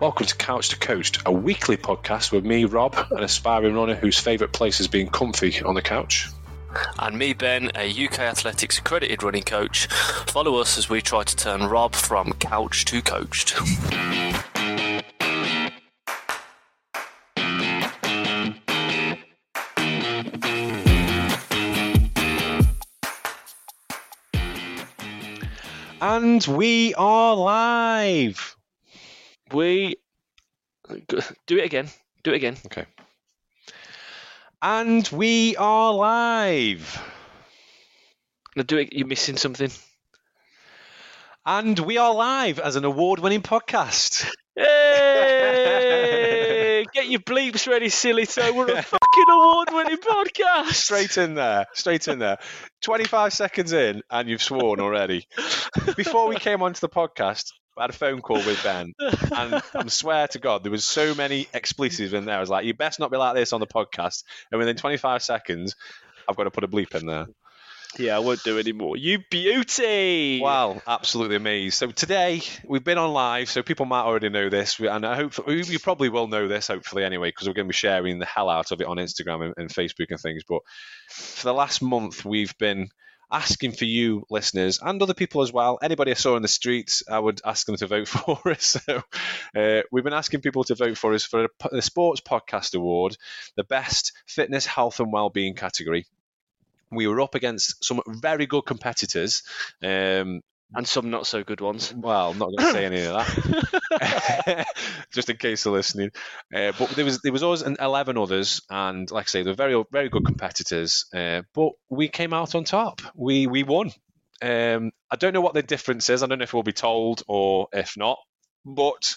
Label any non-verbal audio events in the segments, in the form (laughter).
Welcome to Couch to Coached, a weekly podcast with me, Rob, an aspiring runner whose favourite place is being comfy on the couch. And me, Ben, a UK Athletics accredited running coach. Follow us as we try to turn Rob from couch to coached. And we are live. We do it again. Do it again. Okay. And we are live. No, do it. You're missing something. And we are live as an award winning podcast. Hey! (laughs) Get your bleeps ready, silly So We're a fucking award-winning podcast. Straight in there. Straight in there. 25 seconds in, and you've sworn already. Before we came onto the podcast, I had a phone call with Ben, and (laughs) I swear to God, there was so many expletives in there. I was like, "You best not be like this on the podcast." And within 25 seconds, I've got to put a bleep in there. Yeah, I won't do anymore. You beauty. Wow, absolutely amazed. So today we've been on live, so people might already know this, and I hope you probably will know this, hopefully anyway, because we're going to be sharing the hell out of it on Instagram and, and Facebook and things. But for the last month, we've been asking for you listeners and other people as well anybody i saw in the streets i would ask them to vote (laughs) for us so uh, we've been asking people to vote for us for the sports podcast award the best fitness health and well-being category we were up against some very good competitors. Um, and some not so good ones. Well, I'm not going to say any of that, (laughs) (laughs) just in case they're listening. Uh, but there was there was us and eleven others, and like I say, they're very very good competitors. Uh, but we came out on top. We we won. Um, I don't know what the difference is. I don't know if we'll be told or if not. But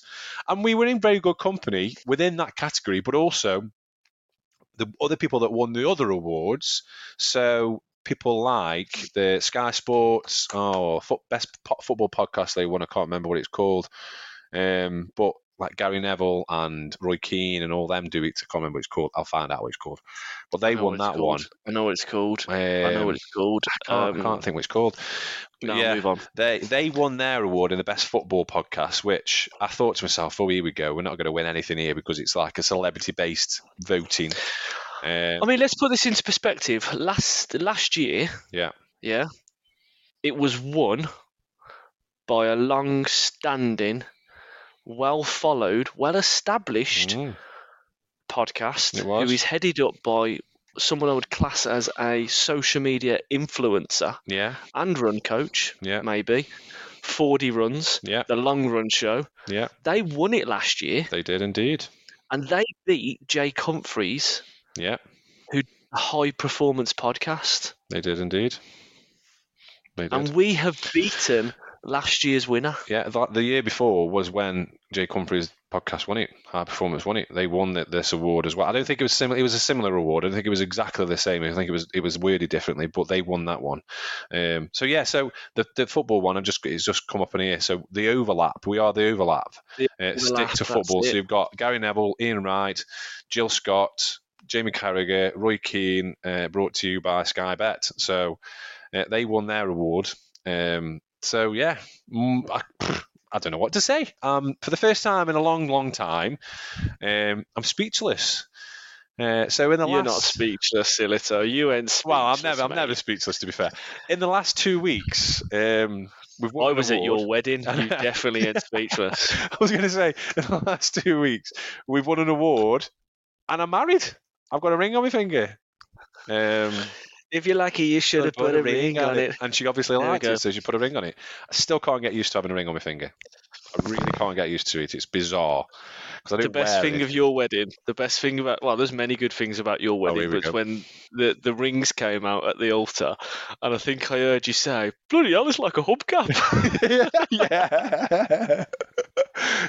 and we were in very good company within that category, but also the other people that won the other awards. So people like the Sky Sports, oh, best football podcast they won. I can't remember what it's called, um, but like Gary Neville and Roy Keane and all them do it. I can't remember what it's called. I'll find out what it's called. But they won that called. one. I know what it's called. Um, I know what it's called. I can't, um, I can't think what it's called. No, yeah, move on. They they won their award in the best football podcast, which I thought to myself, oh, here we go. We're not going to win anything here because it's like a celebrity based voting. Um, I mean, let's put this into perspective. Last last year, yeah, yeah, it was won by a long-standing, well-followed, well-established Mm. podcast who is headed up by someone I would class as a social media influencer yeah, and run coach, yeah, maybe. 40 runs, yeah, the long run show. yeah. They won it last year They did indeed. and they beat Jake Humphrey's, Yeah, Who high performance podcast. they did indeed. They did. And we have beaten last year's winner. Yeah, that, the year before was when Jake Humphrey's podcast won it. High Performance won it. They won this award as well. I don't think it was similar. It was a similar award. I don't think it was exactly the same. I think it was it was worded differently, but they won that one. Um, so yeah, so the, the football one, I just it's just come up in here. So the overlap, we are the overlap. The Uh, stick to football. So you've got Gary Neville, Ian Wright, Jill Scott, Jamie Carragher, Roy Keane, uh, brought to you by Sky Bet. So uh, they won their award. Um, so yeah, mm, I, I don't know what to say. Um, for the first time in a long, long time, um, I'm speechless. Uh, so in the You're last, not speechless, Silito. You ain't speechless. well, I'm never, I'm never speechless. To be fair, in the last two weeks, um, we've I was at award. your wedding. You (laughs) definitely ain't speechless. (laughs) I was going to say, in the last two weeks, we've won an award, and I'm married. I've got a ring on my finger. Um, If you're lucky, you should have put a ring on it. and she obviously liked it, so she put a ring on it. I still can't get used to having a ring on my finger. I really can't get used to it. It's bizarre The best thing it. of your wedding, the best thing about well, there's many good things about your Oh, wedding, we but go. when the the rings came out at the altar, and I think I heard you say, "Bloody hell, it's like a hubcap." (laughs) yeah, (laughs) (laughs)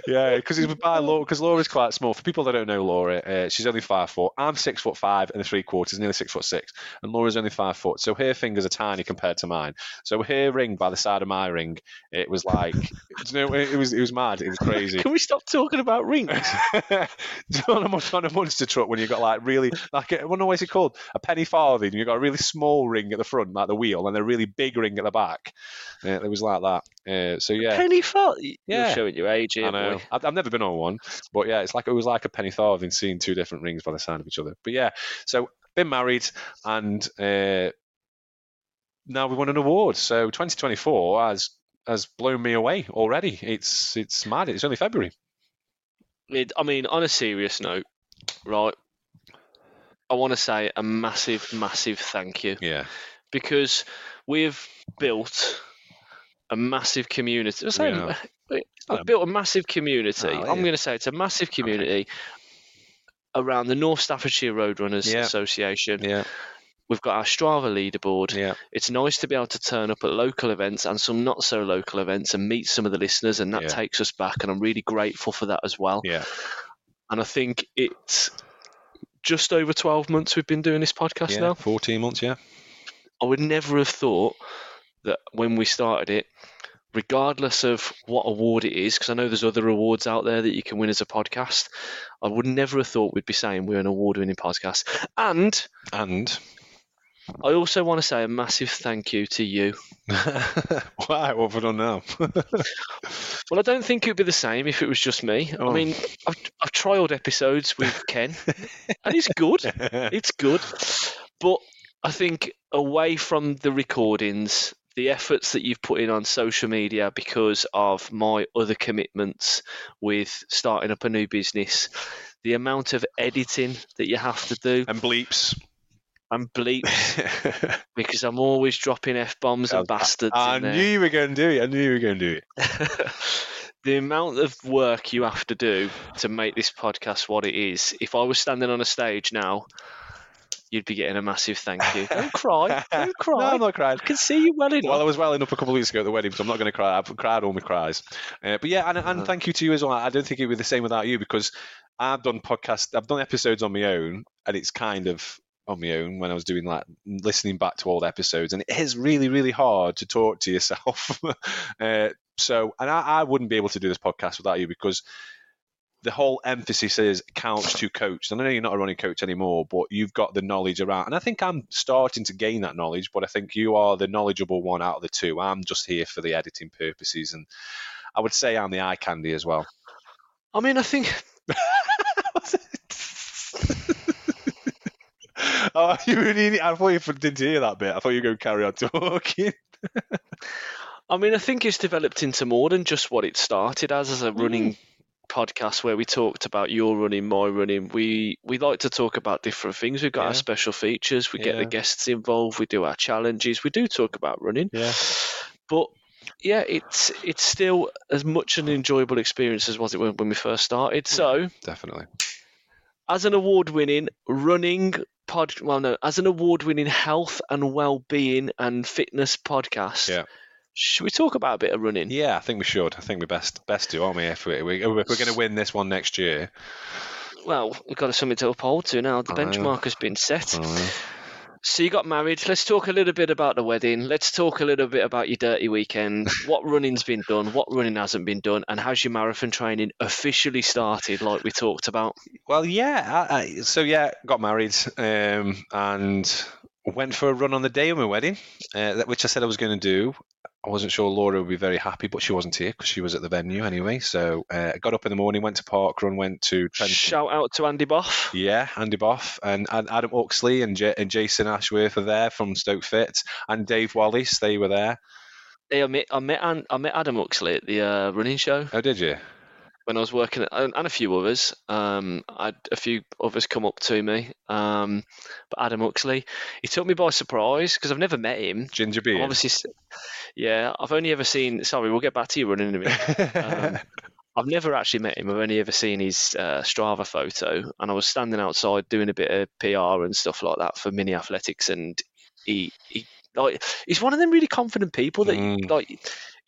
yeah, because it's by Laura. Because Laura's quite small. For people that don't know Laura, uh, she's only five foot. I'm six foot five and three quarters, nearly six foot six, and Laura's only five foot. So her fingers are tiny compared to mine. So her ring by the side of my ring, it was like, (laughs) you know, it was it was mad. It was crazy. Can we stop talking about rings? on, a, mon- on a monster truck when you've got like really like I don't know what's it called a penny farthing you've got a really small ring at the front like the wheel and a really big ring at the back uh, it was like that uh, so yeah Penny fart. Yeah. You're showing your age here, know. I've, I've never been on one, but yeah, it's like it was like a penny farthing seeing two different rings by the side of each other. But yeah, so been married and uh, now we won an award. So 2024 has has blown me away already. It's it's mad. It's only February. It, I mean, on a serious note, right? I want to say a massive, massive thank you Yeah, because we've built a massive community. Yeah. not built a massive community. Oh, I'm going to say it's a massive community around the North Staffordshire Roadrunners Yeah. Association. yeah, We've got our Strava leaderboard. yeah. It's nice to be able to turn up at local events and some not so local events and meet some of the listeners, and that Yeah. takes us back. And I'm really grateful for that as well. Yeah, And I think it's just over 12 months we've been doing this podcast yeah. now. 14 months, yeah. I would never have thought that when we started it, regardless of what award it is, because I know there's other awards out there that you can win as a podcast, I would never have thought we'd be saying we're an award winning podcast. And And I also want to say a massive thank you to you. (laughs) why? What have I done now? (laughs) Well, I don't think it would be the same if it was just me. Oh. I mean, I've, I've trialed episodes with Ken, and it's good. (laughs) It's good. But I think away from the recordings, the efforts that you've put in on social media because of my other commitments with starting up a new business, the amount of editing that you have to do and bleeps. and bleeps (laughs) because I'm always dropping f bombs and bastards I in there. knew you were going to do it. I knew you were going to do it. (laughs) the amount of work you have to do to make this podcast what it is. If I was standing on a stage now, you'd be getting a massive thank you. (laughs) Don't cry. Don't cry. No, I'm not crying. I can see you well enough. Well, I was welling up a couple of weeks ago at the wedding, so I'm not going to cry. I've cried all my cries. Uh, but yeah, and, and Uh-huh. thank you to you as well. I don't think it'd be the same without you because I've done podcasts, I've done episodes on my own, and it's kind of on my own when I was doing like listening back to old episodes, and it is really, really hard to talk to yourself. (laughs) uh, so, and I, I wouldn't be able to do this podcast without you because the whole emphasis is couch to coach. And I know you're not a running coach anymore, but you've got the knowledge around. And I think I'm starting to gain that knowledge, but I think you are the knowledgeable one out of the two. I'm just here for the editing purposes. And I would say I'm the eye candy as well. I mean, I think (laughs) (laughs) oh, you really, I thought you didn't hear that bit. I thought you were going to carry on (laughs) talking. I mean, I think it's developed into more than just what it started as, as a running mm. Podcast where we talked about your running, my running. We we like to talk about different things. We've got our special features. We get the guests involved. We do our challenges. We do talk about running. Yeah. But yeah, it's it's still as much an enjoyable experience as was it when, when we first started. So, Definitely. as an award-winning running pod, well, no, as an award-winning health and well-being and fitness podcast, Yeah. Should we talk about a bit of running? Yeah, I think we should. I think we best best do, aren't we? If, we, we, we're going to win this one next year. Well, we've got something to uphold to now. The benchmark has been set. So you got married. Let's talk a little bit about the wedding. Let's talk a little bit about your dirty weekend. (laughs) what running's been done? What running hasn't been done? And how's your marathon training officially started, like we talked about? Well, yeah. I, I, so yeah, got married um, and went for a run on the day of my wedding, uh, which I said I was going to do. I wasn't sure Laura would be very happy, but she wasn't here because she was at the venue anyway. So uh, I got up in the morning, went to park run, went to Trentham. Shout out to Andy Boff. Yeah, Andy Boff and, and Adam Oxley and, J- and Jason Ashworth are there from Stoke Fit and Dave Wallace. They were there. Hey, I met I met I met Adam Oxley at the uh, running show Oh, did you? When I was working, at, and and a few others. Um, I had a few others come up to me. Um, but Adam Uxley, he took me by surprise because I've never met him. Ginger beer. obviously, yeah, I've only ever seen. Sorry, we'll get back to you running in a minute. um, (laughs) I've never actually met him. I've only ever seen his uh, Strava photo, and I was standing outside doing a bit of PR and stuff like that for Mini Athletics, and he, he like he's one of them really confident people that Mm. like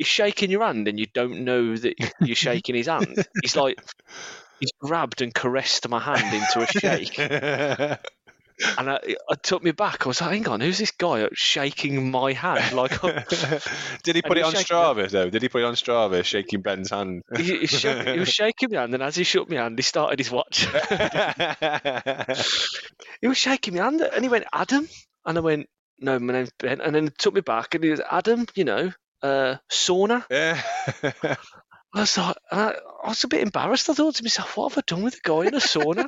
he's shaking your hand and you don't know that you're (laughs) shaking his hand. He's like he's grabbed and caressed my hand into a shake, (laughs) and I, it took me back. I was like, hang on, who's this guy shaking my hand? Like (laughs) Did he put it on Strava though? Did he put it on Strava, shaking Ben's hand? he, he, shook, he was shaking my hand, and as he shook my hand, he started his watch. he was shaking my hand, and he went, Adam? And I went, no, my name's Ben. And then he took me back, and he was, Adam, you know, uh, sauna. yeah. I was like, I, I was a bit embarrassed. I thought to myself, what have I done with a guy in a sauna?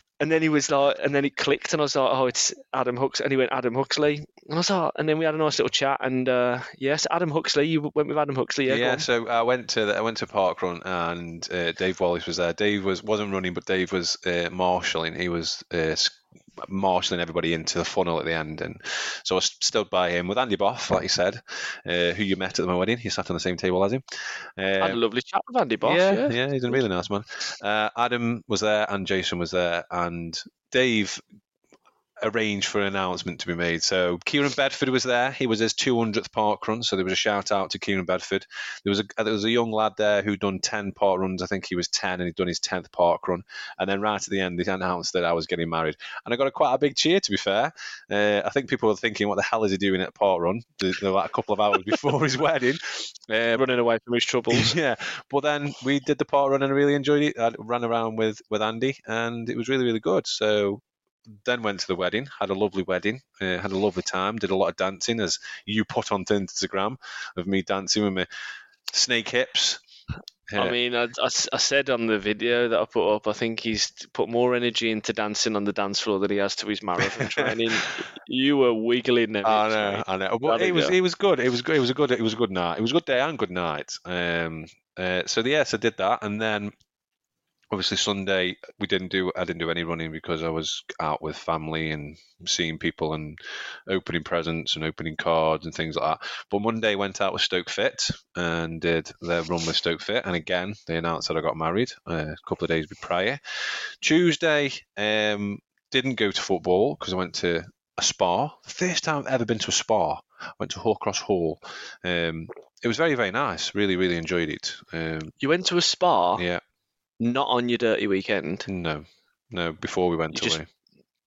(laughs) and then he was like, and then it clicked, and I was like, oh, it's Adam Huxley. And he went, Adam Huxley. And I was like, and then we had a nice little chat. And uh, yes, Adam Huxley. You went with Adam Huxley, yeah? Yeah, so I went to the, I went to Parkrun and uh, Dave Wallace was there. Dave was wasn't running, but Dave was uh, marshalling. He was uh, marshalling everybody into the funnel at the end, and so I stood by him with Andy Boff, like you said, uh, who you met at my wedding. He sat on the same table as him. I had a Um, lovely chat with Andy Boff. yeah, Yeah, yeah, he's a really nice man. Uh, Adam was there and Jason was there, and Dave arranged for an announcement to be made. So Kieran Bedford was there. He was his 200th park run, so there was a shout out to Kieran Bedford. There was a there was a young lad there who'd done 10 park runs. I think he was 10 and he'd done his 10th park run. And then right at the end, they announced that I was getting married, and I got a quite a big cheer. To be fair, uh, I think people were thinking, "What the hell is he doing at park run?" Like a couple of hours before his (laughs) wedding. Uh, running away from his troubles. (laughs) yeah, but then we did the park run and I really enjoyed it. I ran around with with Andy, and it was really really good. So then went to the wedding, had a lovely wedding, uh, had a lovely time, did a lot of dancing as you put onto Instagram of me dancing with my snake hips. I Uh, mean, I, said on the video that I put up, I think he's put more energy into dancing on the dance floor than he has to his marathon (laughs) training. you were wiggling them. I know. I know. But it was go. it was good. It was good. It was a good. It was a good night. It was a good day and good night. Um. Uh, so yes, I did that, and then obviously Sunday we didn't do. I didn't do any running because I was out with family and seeing people and opening presents and opening cards and things like that. But Monday went out with Stoke Fit and did their run with Stoke Fit, and again they announced that I got married uh, a couple of days prior. Tuesday, um, didn't go to football because I went to a spa. First time I've ever been to a spa. I Went to Hoar Cross Hall. Um, it was very, very nice. Really, really enjoyed it. Um, You went to a spa, yeah, not on your dirty weekend, no, no. Before we went You just away,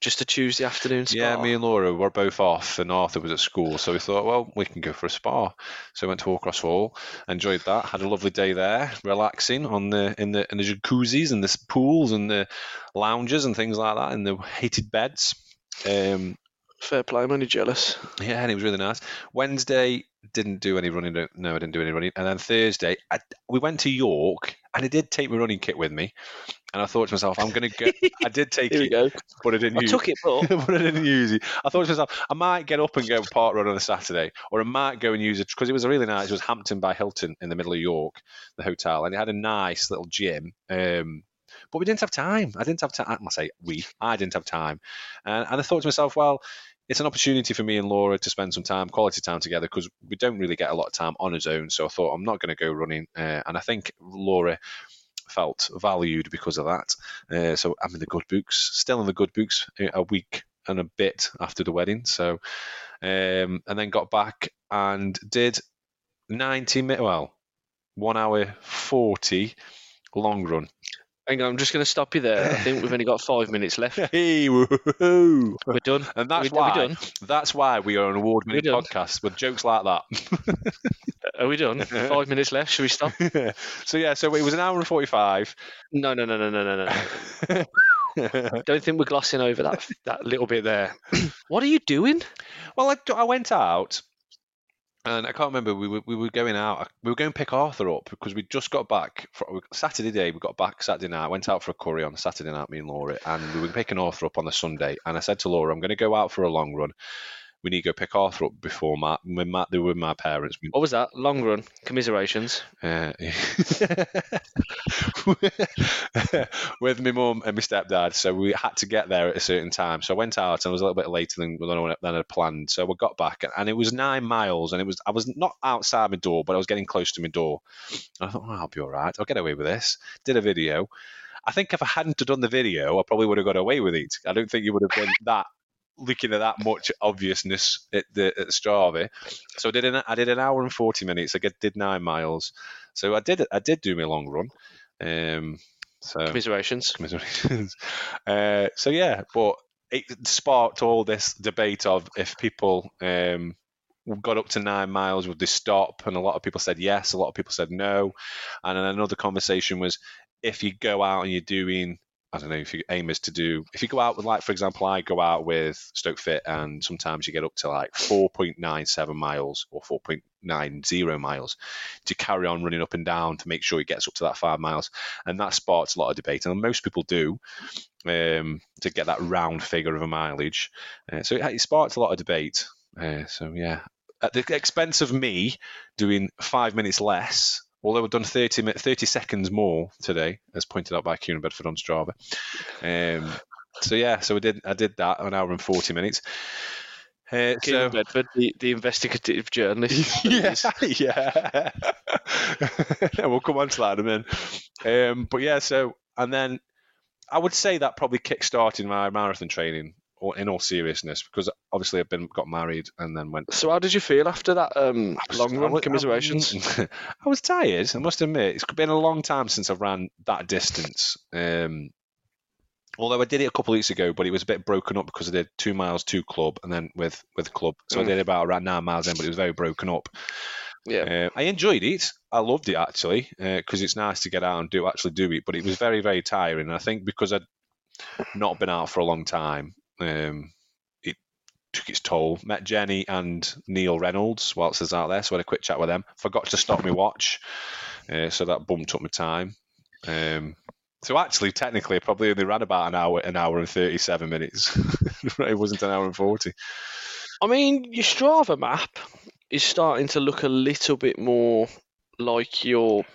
just a Tuesday afternoon spa. yeah, me and Laura were both off, and Arthur was at school, so we thought, well, we can go for a spa. So we went to Hoar Cross Hall, enjoyed that, had a lovely day there, relaxing on the in the in the jacuzzis and the pools and the lounges and things like that, and the heated beds. Um, Fair play, I'm only jealous. Yeah, and it was really nice. Wednesday didn't do any running. No, I didn't do any running. And then Thursday, I, we went to York, and I did take my running kit with me. And I thought to myself, I'm going to go. I did (laughs) take it, go. but I didn't I use took it, but (laughs) but I didn't use it. I thought to myself, I might get up and go park run on a Saturday, or I might go and use it because it was a really nice. It was Hampton by Hilton in the middle of York, the hotel, and it had a nice little gym. Um, but we didn't have time. I didn't have time. I must say we. I didn't have time, and, and I thought to myself, well, it's an opportunity for me and Laura to spend some time, quality time together, because we don't really get a lot of time on his own. So I thought I'm not going to go running, uh, and I think Laura felt valued because of that. Uh, so I'm in the good books, still in the good books uh, a week and a bit after the wedding. So, um, and then got back and did 90 minutes, well, one hour 40 long run. Hang on, I'm just going to stop you there. I think we've only got five minutes left. (laughs) Hey, woo-hoo. We're done. And that's we- why, done? that's why we are an award-winning podcast with jokes like that. (laughs) Are we done? Five minutes left. Should we stop? (laughs) so yeah, so it was an hour and 45. No, no, no, no, no, no, no. Don't think we're glossing over that that little bit there. (clears throat) what are you doing? Well, I, I went out, and I can't remember. We were we were going out. We were going to pick Arthur up because we just got back for, Saturday day. We got back Saturday night. Went out for a curry on Saturday night, me and Laura, and we were picking Arthur up on the Sunday. And I said to Laura, "I'm going to go out for a long run. We need to go pick Arthur up before Matt. When Matt, they were with my parents. What was that? Long run. Commiserations. uh, (laughs) with my mum and my stepdad. So we had to get there at a certain time. So I went out and I was a little bit later than, than I planned. So I got back and, it was nine miles and it was I was not outside my door, but I was getting close to my door. And I thought, oh, I'll be all right. I'll get away with this. Did a video. I think if I hadn't done the video, I probably would have got away with it. I don't think you would have been that looking at that much obviousness at the at Strava. So I did an I did an hour and forty minutes. I did nine miles. So I did I did do my long run. Um, so Commiserations. commiserations. (laughs) Uh, so yeah, but it sparked all this debate of if people um, got up to nine miles, would they stop? And a lot of people said yes, a lot of people said no. And then another conversation was if you go out and you're doing I don't know if your aim is to do if you go out with like for example I go out with Stoke Fit and sometimes you get up to like 4.97 miles or 4.90 miles to carry on running up and down to make sure it gets up to that five miles. And that sparks a lot of debate. And most people do um, to get that round figure of a mileage. Uh, so it, it sparks a lot of debate. Uh, so yeah. At the expense of me doing five minutes less although we've done 30, 30 seconds more today, as pointed out by Kieran Bedford on Strava. Um, so yeah, so we did. I did that an hour and forty minutes. Uh, Kieran so, Bedford, the, the investigative journalist. (laughs) yeah, (laughs) yeah. (laughs) we'll come on to that in a minute. Um, but yeah, so and then I would say that probably kick-started my marathon training in all seriousness, because obviously I've been got married and then went. So how did you feel after that um, was, long run? Commiserations. I, (laughs) I, was tired. I must admit, it's been a long time since I've ran that distance. Um, although I did it a couple of weeks ago, but it was a bit broken up because I did two miles, two club, and then with with club. So mm. I did about around nine miles in, but it was very broken up. Yeah, uh, I enjoyed it. I loved it actually because uh, it's nice to get out and do actually do it. But it was very very tiring. I think because I'd not been out for a long time, um, it took its toll. Met Jenny and Neil Reynolds whilst I was out there, so I had a quick chat with them. Forgot to stop my watch, uh, so that bumped up my time. Um, so actually, technically, I probably only ran about an hour, an hour and thirty-seven minutes. (laughs) it wasn't an hour and forty. I mean, your Strava map is starting to look a little bit more like your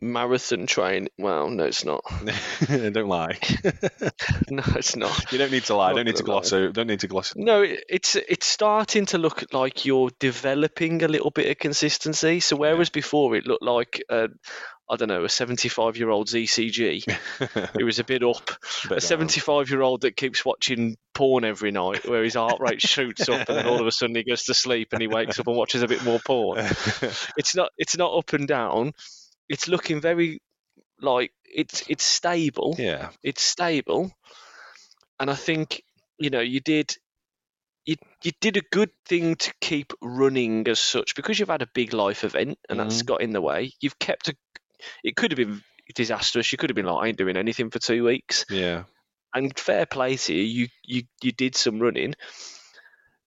marathon train. Well, no, it's not. (laughs) don't lie. (laughs) no, it's not. You don't need to lie. Don't need to gloss out. Don't need to gloss. No, it's it's starting to look like you're developing a little bit of consistency. So whereas yeah. before it looked like. Uh, I don't know, a 75 year old's (laughs) ECG. it was a bit up. a 75 year old that keeps watching porn every night where his heart rate shoots up and then all of a sudden he goes to sleep and he wakes up and watches a bit more porn. it's not it's not up and down it's looking very like it's it's stable. Yeah, it's stable, and I think you know you did you you did a good thing to keep running as such because you've had a big life event and mm-hmm. that's got in the way. You've kept a. It could have been disastrous. You could have been like, I ain't doing anything for two weeks. Yeah. And fair play to you. You you you did some running,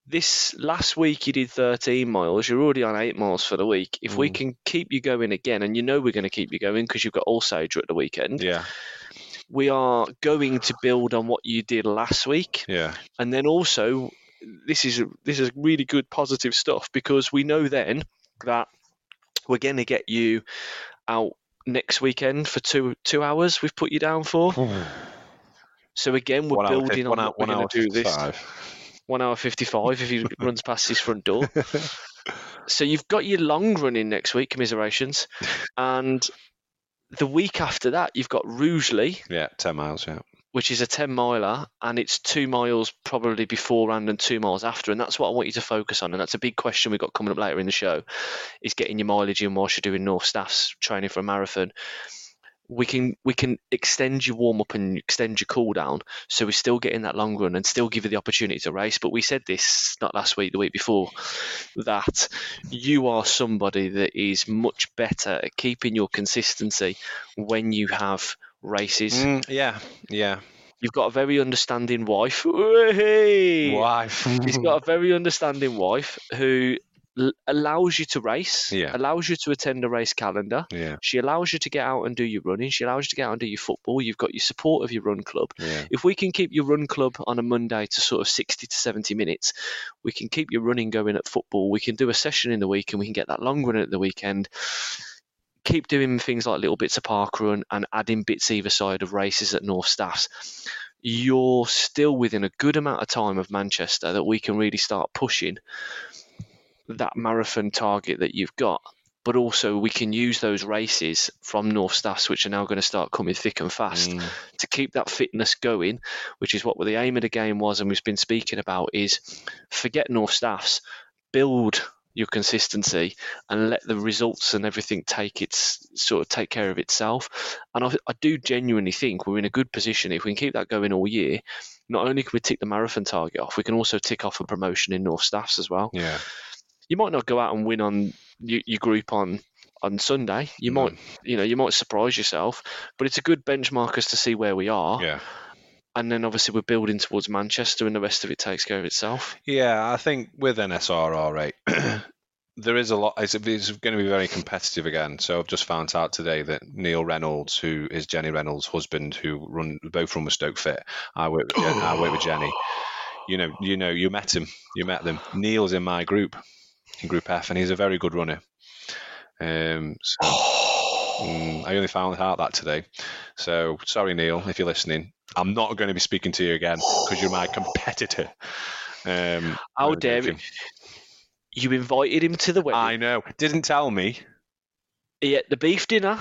this last week you did 13 miles. You're already on eight miles for the week. If mm. we can keep you going again, and you know we're going to keep you going because you've got Alsager at the weekend. Yeah. We are going to build on what you did last week. Yeah. And then also, this is this is really good positive stuff because we know then that we're going to get you out next weekend for two two hours. We've put you down for. so again, we're one building hour, on what we're going to do this one hour 55 if he (laughs) runs past his front door. so you've got your long run in next week, commiserations. (laughs) And the week after that, you've got Rugeley. Yeah, 10 miles, yeah. Which is a 10 miler, and it's two miles probably beforehand and two miles after. And that's what I want you to focus on. And that's a big question we've got coming up later in the show is getting your mileage in whilst you're doing North Staff's training for a marathon we can we can extend your warm up and extend your cool down, so we're still getting that long run and still give you the opportunity to race. But we said this not last week, the week before, that you are somebody that is much better at keeping your consistency when you have races. Mm, yeah, yeah. You've got a very understanding wife. Wife. He's got a very understanding wife who allows you to race, yeah. allows you to attend a race calendar. Yeah. She allows you to get out and do your running. She allows you to get out and do your football. You've got your support of your run club. Yeah. If we can keep your run club on a Monday to sort of 60 to 70 minutes, we can keep your running going at football. We can do a session in the week and we can get that long run at the weekend. Keep doing things like little bits of park run and adding bits either side of races at North Staffs you're still within a good amount of time of Manchester that we can really start pushing that marathon target that you've got, but also we can use those races from North Staffs, which are now going to start coming thick and fast, mm. to keep that fitness going, which is what the aim of the game was, and we've been speaking about is forget North Staffs, build your consistency and let the results and everything take its sort of take care of itself. And I, I, do genuinely think we're in a good position if we can keep that going all year. Not only can we tick the marathon target off, we can also tick off a promotion in North Staffs as well. Yeah you might not go out and win on your, your group on on Sunday. You No. might, you know, you might surprise yourself, but it's a good benchmark as to see where we are. Yeah. And then obviously we're building towards Manchester, and the rest of it takes care of itself. Yeah, I think with NSRR rate, (clears throat) there is a lot. It's, it's going to be very competitive again. So I've just found out today that Neil Reynolds, who is Jenny Reynolds' husband, who run both run with Stoke Fit, I work with, Jen- I work with Jenny. You know, you know, you met him. You met them. Neil's in my group, in Group F, and he's a very good runner. Um, so, (gasps) mm, I only found out that today. So sorry, Neil, if you're listening. I'm not going to be speaking to you again because you're my competitor. Um, How dare joking. You invited him to the wedding. I know. Didn't tell me. He ate the beef dinner.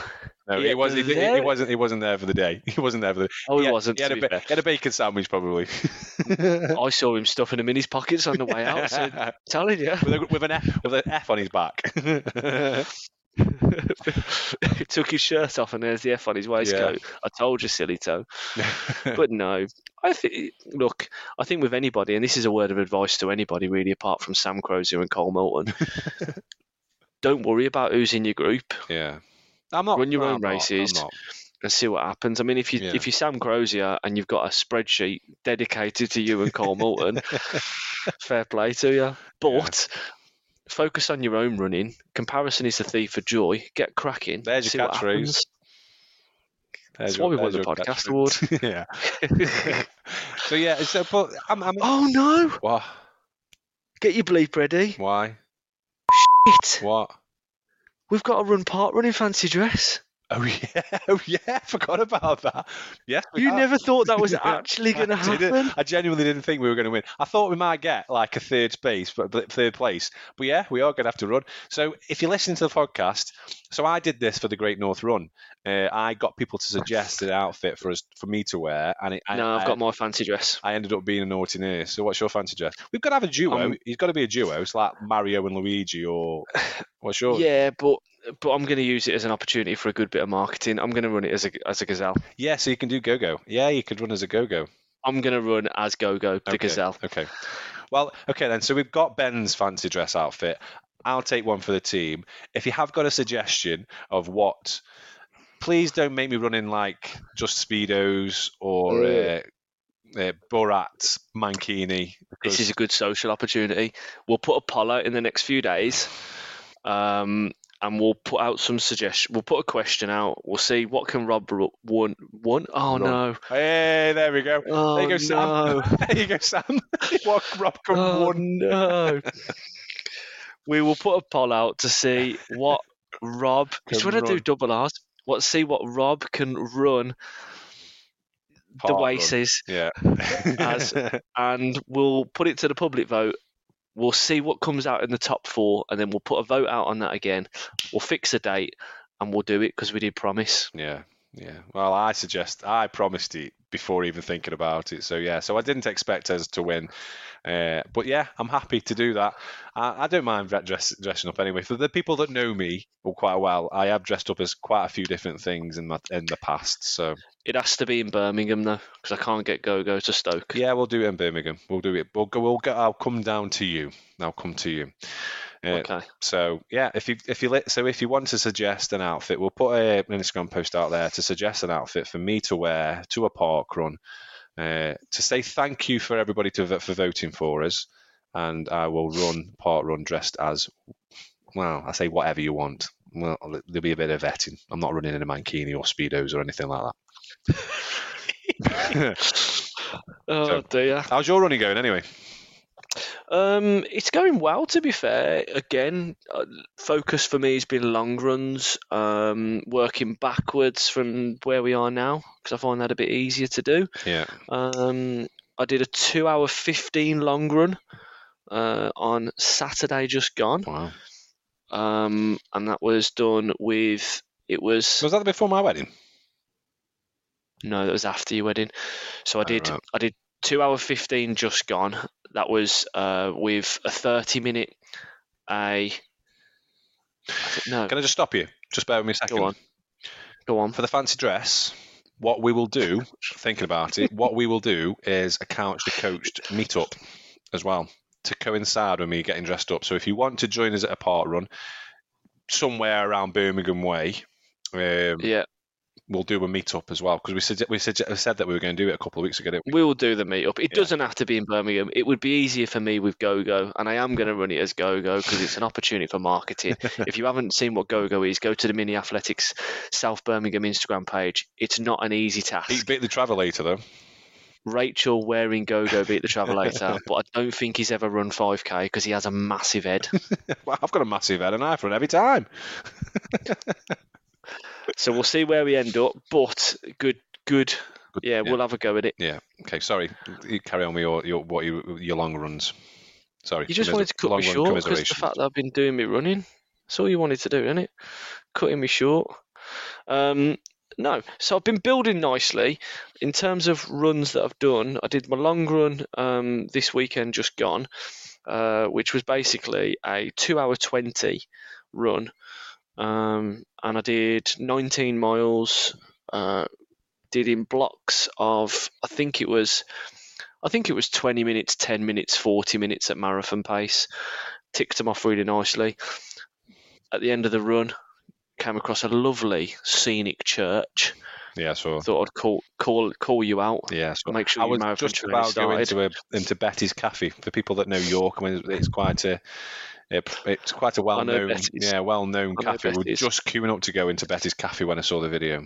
No, Yeah, he wasn't. He, he there- wasn't. He wasn't there for the day. (laughs) He wasn't there for the. Oh, he had- wasn't, He had, a, be ba- fair. he had a bacon sandwich probably. (laughs) I saw him stuffing them in his pockets on the way out. So (laughs) telling you, with, a, with an F, with an F on his back. he took his shirt off and there's the F on his waistcoat. I told you, silly toe. But no, I think. Look, I think with anybody, and this is a word of advice to anybody really, apart from Sam Crozier and Cole Moulton. Don't worry about who's in your group yeah, I'm not. Run your no, own I'm races. not. and see what happens. I mean, if you Yeah. if you're Sam Crozier and you've got a spreadsheet dedicated to you and Cole (laughs) Moulton, fair play to you. But focus on your own running. Comparison is the thief of joy. Get cracking. There's your see catchphrase. happens. There's That's why we won the your podcast award. (laughs) yeah. (laughs) so yeah. So, but I'm. I'm oh no! what? Get your bleep ready. Why? What? We've got to run part running fancy dress. Oh (laughs) yeah. Oh yeah. I forgot about that. Yes. You have. never thought that was (laughs) actually going to happen. I genuinely didn't think we were going to win. I thought we might get like a third space, but third place. But yeah, we are going to have to run. So if you listen to the podcast, so I did this for the Great North Run. Uh, I got people to suggest an outfit for us for me to wear, and it, I, No, I've I, got my fancy dress. I ended up being a naughty nurse. So what's your fancy dress? We've got to have a duo. Um, He's got to be a duo. It's like Mario and Luigi, or what's your? Yeah, but but I'm going to use it as an opportunity for a good bit of marketing. I'm going to run it as a as a gazelle. Yeah, so you can do go go. Yeah, you could run as a go go. I'm going to run as Go Go the Okay, gazelle. Okay. Well, okay then. So we've got Ben's fancy dress outfit. I'll take one for the team. If you have got a suggestion of what, please don't make me run in like just speedos or uh, uh, Borat mankini. This is a good social opportunity. We'll put a poll in the next few days, um, and we'll put out some suggestion. We'll put a question out. We'll see what can Rob one one. Oh Run. no! Hey, there we go. Oh there you go, Sam. no! (laughs) there you go, Sam. (laughs) what Rob come Oh one? no! we will put a poll out to see what Rob. (laughs) Can Should I do run. double R's? What see what Rob can run the Part run. waces, Yeah. As- and we'll put it to the public vote. We'll see what comes out in the top four, and then we'll put a vote out on that again. We'll fix a date, and we'll do it because we did promise. Yeah, yeah. Well, I suggest I promised it before even thinking about it. So yeah, so I didn't expect us to win, uh, but yeah, I'm happy to do that. I, I don't mind dress, dressing up anyway. For the people that know me well, quite well, I have dressed up as quite a few different things in my in the past. So It has to be in Birmingham though, because I can't get Go Go to Stoke. yeah, we'll do it in Birmingham. We'll do it. We'll go. We'll go. I'll come down to you. I'll come to you. Uh, Okay. So yeah, if you if you so if you want to suggest an outfit, we'll put a, an Instagram post out there to suggest an outfit for me to wear to a park run, uh, to say thank you for everybody to for voting for us, and I will run park run dressed as well. I say whatever you want. Well, there'll be a bit of vetting. I'm not running in a mankini or speedos or anything like that. (laughs) Oh So- dear. How's your running going anyway? Um, it's going well, to be fair. Again, uh, focus for me has been long runs, um, working backwards from where we are now, because I find that a bit easier to do. Yeah. Um, I did a two hour 15 long run uh, on Saturday just gone, Wow. um, and that was done with, it was, Was that before my wedding? No, that was after your wedding. So I did, right. I did two hour 15 just gone. That was uh, with a 30 minute, a, no, Can I just stop you? Just bear with me a second. go on, go on. For the fancy dress, what we will do, thinking about it, what we will do is a couch to coached meetup as well to coincide with me getting dressed up. So if you want to join us at a park run, somewhere around Birmingham Way. Um, Yeah, We'll do a meetup as well because we said we said, said that we were going to do it a couple of weeks ago. Didn't we? will do the meetup. It Yeah. doesn't have to be in Birmingham. It would be easier for me with GoGo, and I am going to run it as GoGo because it's an opportunity for marketing. (laughs) if you haven't seen what GoGo is, go to the Mini Athletics South Birmingham Instagram page. It's not an easy task. He beat the Travelator though. Rachel wearing GoGo beat the Travelator, (laughs) but I don't think he's ever run 5k because he has a massive head. (laughs) well, I've got a massive head and I run every time. So we'll see where we end up. But good, good. Good, Yeah, we'll have a go at it. Yeah. Okay. Sorry. You carry on with your, your what you, your long runs. Sorry. You just wanted to cut me short because the fact that I've been doing me running. That's all you wanted to do, isn't it? Cutting me short. Um, no, so I've been building nicely in terms of runs that I've done. I did my long run um, this weekend, just gone, uh, which was basically a two-hour twenty run, um, and I did 19 miles. Uh, did in blocks of I think it was I think it was 20 minutes, 10 minutes, 40 minutes at marathon pace. Ticked them off really nicely. At the end of the run, came across a lovely scenic church. Yeah. So. Thought I'd call call call you out. Yeah. So Make sure I was just about going into a, into Betty's Cafe for people that know York. I mean, it's quite a it- it's quite a well known Betty's. yeah well known cafe. We were just queuing up to go into Betty's Cafe when I saw the video.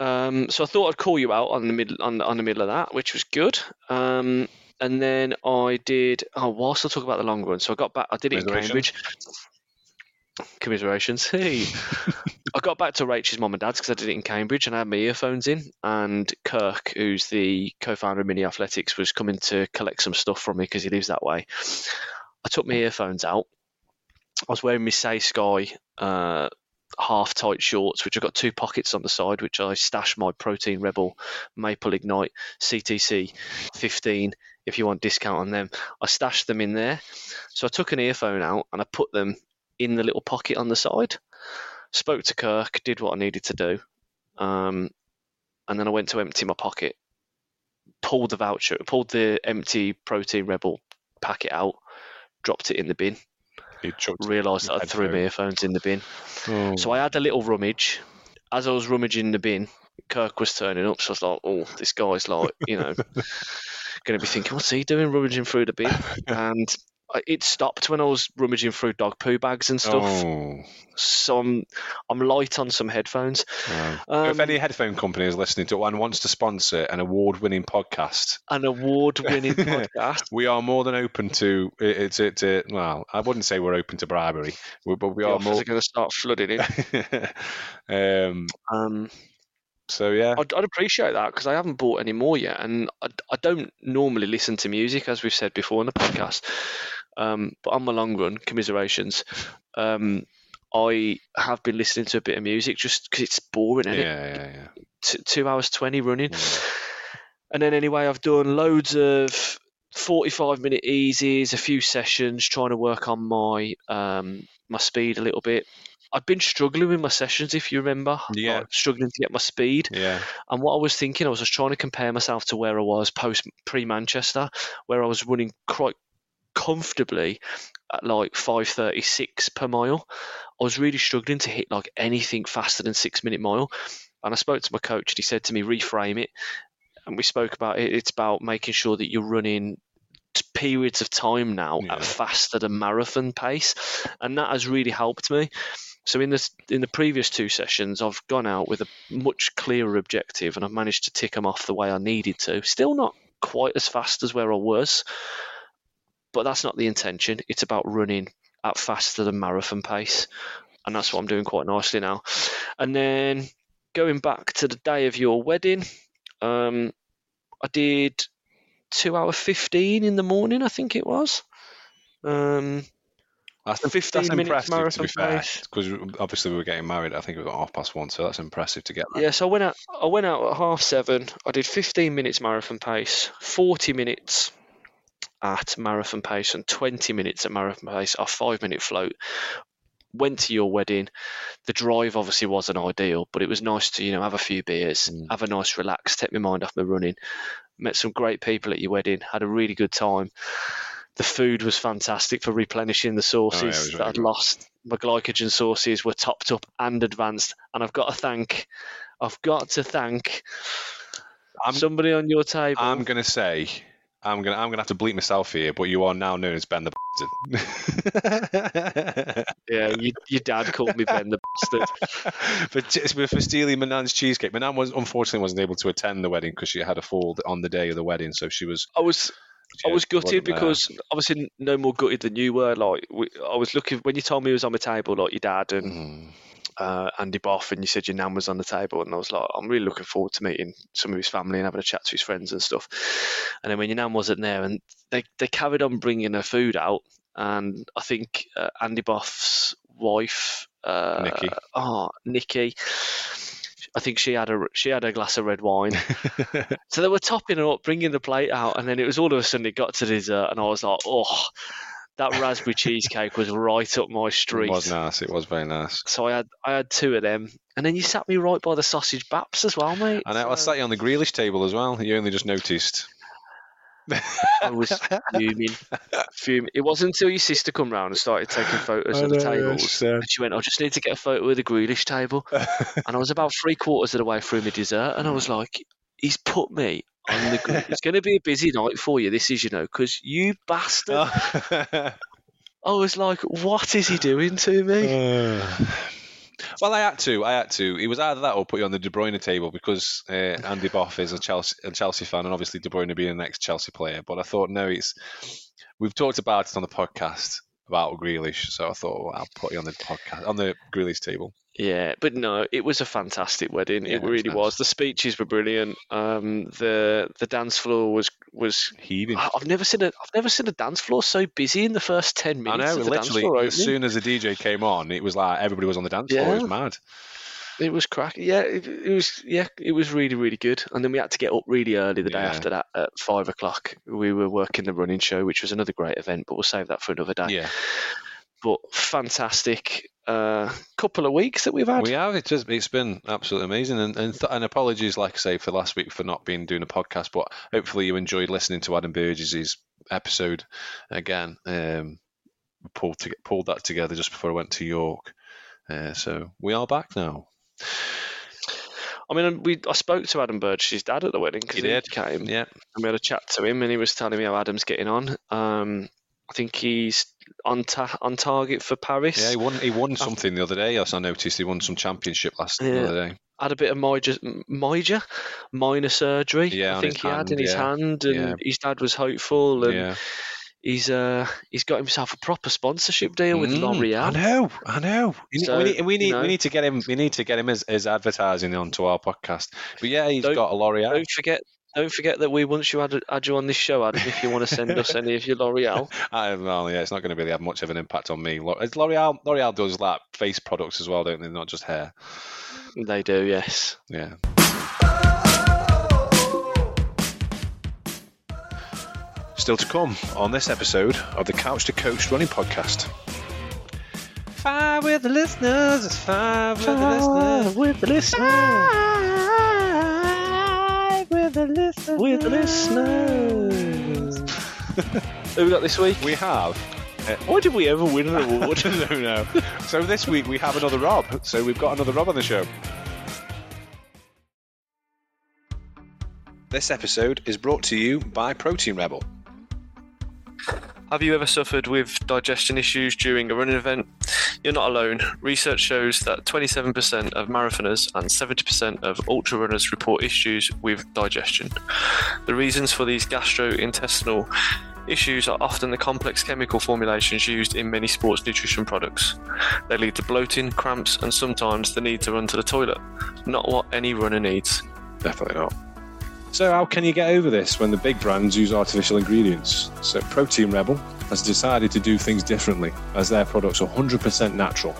Um, so I thought I'd call you out on the middle on, on the middle of that, which was good. Um, and then I did. Oh, whilst I talk about the long run, so I got back. I did it in Cambridge. Commiserations. Hey, (laughs) I got back to Rachel's mum and dad's because I did it in Cambridge and I had my earphones in. And Kirk, who's the co-founder of Mini Athletics, was coming to collect some stuff from me because he lives that way. I took my earphones out. I was wearing my Saysky uh, half tight shorts, which I've got two pockets on the side, which I stash my Protein Rebel Maple Ignite CTC 15 if you want discount on them. I stashed them in there. So I took an earphone out and I put them in the little pocket on the side. Spoke to Kirk, did what I needed to do. Um, and then I went to empty my pocket, pulled the voucher, pulled the empty Protein Rebel packet out, dropped it in the bin, realised that I threw my earphones in the bin. Oh. So I had a little rummage. As I was rummaging the bin, Kirk was turning up. So I was like, oh, this guy's like, you know, (laughs) going to be thinking, what's he doing rummaging through the bin? (laughs) And it stopped when I was rummaging through dog poo bags and stuff. Oh. So I'm, I'm light on some headphones. Wow. Um, if any headphone company is listening to it and wants to sponsor an award-winning podcast, an award-winning (laughs) podcast. we are more than open to it. It's it. it well, I wouldn't say we're open to bribery, but we The are more. going to start flooding in. (laughs) um. Um, So yeah. I'd, I'd appreciate that because I haven't bought any more yet, and I, I don't normally listen to music as we've said before in the podcast. Um, but on the long run, commiserations, um, I have been listening to a bit of music just because it's boring, Yeah, is yeah, yeah. T- two hours twenty running, Yeah. and then anyway, I've done loads of forty-five minute easies, a few sessions trying to work on my um, my speed a little bit. I've been struggling with my sessions, if you remember. Yeah. like, struggling to get my speed. Yeah. And what I was thinking, I was just trying to compare myself to where I was post pre Manchester, where I was running quite comfortably at like 5:36 per mile. I was really struggling to hit like anything faster than six minute mile. And I spoke to my coach, and he said to me, reframe it. And we spoke about it. It's about making sure that you're running periods of time now Yeah. at faster than marathon pace, and that has really helped me. So in this in the previous two sessions, I've gone out with a much clearer objective, and I've managed to tick them off the way I needed to. Still not quite as fast as where I was, but that's not the intention. It's about running at faster than marathon pace, and that's what I'm doing quite nicely now. And then going back to the day of your wedding, um, I did two hour fifteen in the morning. I think it was. Um, That's, 15 that's minutes impressive, to marathon be fair, pace. because obviously we were getting married. I think it was half past one, so that's impressive to get that. Yeah, so I went out. I went out at half seven. I did 15 minutes marathon pace, 40 minutes at marathon pace, and 20 minutes at marathon pace. A five-minute float. Went to your wedding. The drive obviously wasn't ideal, but it was nice to you know have a few beers, Mm. have a nice relax, take my mind off my running. Met some great people at your wedding. Had a really good time. the food was fantastic for replenishing the sources Oh, was that I'd lost. My glycogen sources were topped up and advanced, and I've got to thank, I've got to thank I'm- somebody on your table. I'm gonna say, I'm gonna I'm gonna have to bleep myself here, but you are now known as Ben the bastard. (laughs) yeah, you, your dad called me Ben the bastard. (laughs) for, t- for stealing Manan's cheesecake. Manan was unfortunately wasn't able to attend the wedding because she had a fall on the day of the wedding, so she was. I was I was gutted there. because obviously no more gutted than you were. Like we, I was looking when you told me it was on the table, like your dad and Mm. Uh, Andy Boff, and you said your nan was on the table, and I was like, I'm really looking forward to meeting some of his family and having a chat to his friends and stuff. And then when your nan wasn't there, and they they carried on bringing her food out, and I think uh, Andy Boff's wife, uh, Nikki. oh Nikki. I think she had a she had a glass of red wine, (laughs) so they were topping her up, bringing the plate out, and then it was all of a sudden it got to dessert, and I was like, oh, that raspberry cheesecake was right up my street. It was nice. It was very nice. So I had I had two of them, and then you sat me right by the sausage baps as well, mate. And I, I So sat you on the Grealish table as well. You only just noticed. (laughs) I was fuming, fuming. It wasn't until your sister come round and started taking photos I of the know, tables, it's, uh, and she went, "I just need to get a photo of the Grealish table." (laughs) and I was about three quarters of the way through my dessert, and I was like, "He's put me on the. Gre- it's going to be a busy night for you. This is, you know, because you bastard." (laughs) I was like, "What is he doing to me?" (sighs) well, I had to. I had to. It was either that or put you on the De Bruyne table because uh, Andy Boff is a Chelsea, a Chelsea fan, and obviously De Bruyne being an ex-Chelsea player. But I thought, no, it's. We've talked about it on the podcast about Grealish, so I thought well, I'll put you on the podcast on the Grealish table. Yeah, but no, it was a fantastic wedding. Yeah, it really nice. was. The speeches were brilliant. Um, the the dance floor was was. Heaving. I've never seen a I've never seen a dance floor so busy in the first ten minutes. I know, of the dance literally, as soon as the DJ came on, it was like everybody was on the dance floor. It was mad. It was crack. Yeah, it, it was. Yeah, it was really, really good. And then we had to get up really early the day Yeah. after that at five o'clock. We were working the running show, which was another great event, but we'll save that for another day. Yeah, But fantastic uh, couple of weeks that we've had. we have. It's just, it's been absolutely amazing, and and, th- and apologies, like I say, for last week for not being doing a podcast. But hopefully, you enjoyed listening to Adam Burgess's episode again. Um, pulled to, pulled that together just before I went to York. Uh, so we are back now. I mean, we I spoke to Adam Burgess' dad at the wedding because he did? came. Yeah, and we had a chat to him, and he was telling me how Adam's getting on. Um, I think he's on ta- on target for Paris. yeah. He won. He won something the other day. As I noticed, he won some championship last Yeah. the other day. Had a bit of major, major minor surgery. Yeah, I think his he had hand, in his hand, and Yeah. his dad was hopeful, and Yeah, he's uh he's got himself a proper sponsorship deal with Mm, I L'Oreal. know, I know. We need, we need, we you need, know. we need to get him. We need to get him as, as advertising onto our podcast. But yeah, he's Don't- got a L'Oreal. Don't forget. Don't forget that we once you had, had you on this show, Adam. If you want to send us any of your L'Oreal, (laughs) I, well, yeah, it's not going to really have much of an impact on me. It's L'Oreal, L'Oreal does like face products as well, don't they? Not just hair. they do. Yes. Yeah. Still to come on this episode of the Couch to Coached Running Podcast. Five with the listeners. It's five with the listeners. with the listeners. with the listeners. With the listeners. Who we got this week? We have. Uh, why did we ever win an award? (laughs) no, no. So this week we have another Rob. So we've got another Rob on the show. This episode is brought to you by Protein Rebel. Have you ever suffered with digestion issues during a running event? You're not alone. Research shows that 27% of marathoners and 70% of ultra runners report issues with digestion. The reasons for these gastrointestinal issues are often the complex chemical formulations used in many sports nutrition products. They lead to bloating, cramps, and sometimes the need to run to the toilet. Not what any runner needs. Definitely not. So, how can you get over this when the big brands use artificial ingredients? So, Protein Rebel has decided to do things differently as their products are 100% natural.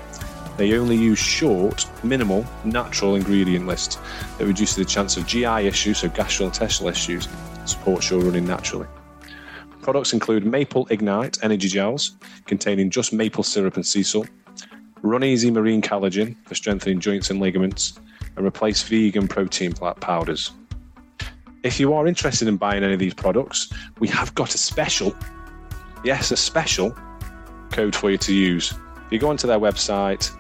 They only use short, minimal, natural ingredient list that reduces the chance of GI issues, so gastrointestinal issues, supports your running naturally. Products include Maple Ignite energy gels containing just maple syrup and sea salt, Run Easy Marine Collagen for strengthening joints and ligaments, and replace vegan protein powders. If you are interested in buying any of these products, we have got a special yes, a special code for you to use. You go onto their website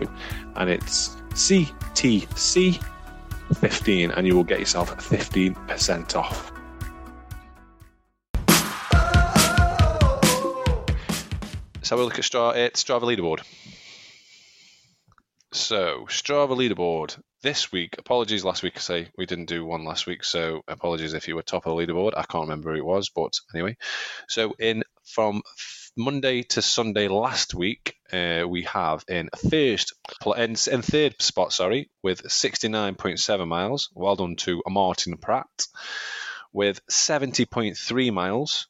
and it's CTC15 and you will get yourself 15% off. So we'll look at Strava, uh, Strava leaderboard. So Strava leaderboard this week. Apologies, last week I say we didn't do one last week, so apologies if you were top of the leaderboard. I can't remember who it was, but anyway. So in from Monday to Sunday last week, uh, we have in first in, in third spot, sorry, with 69.7 miles. Well done to Martin Pratt with 70.3 miles.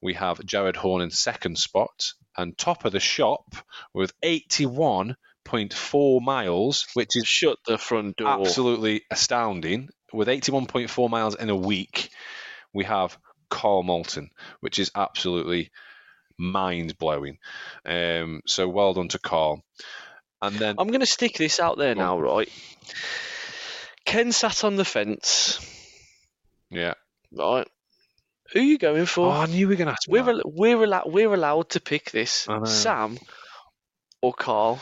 We have Jared Horn in second spot and top of the shop with 81.4 miles, which is shut the front door. Absolutely astounding. With 81.4 miles in a week, we have Carl Moulton, which is absolutely mind blowing. Um, so well done to Carl. And then I'm going to stick this out there now, right? Ken sat on the fence. Yeah. Right. Who are you going for? Oh, I knew we were going to ask. We're al- we're allowed we're allowed to pick this. Sam or Carl.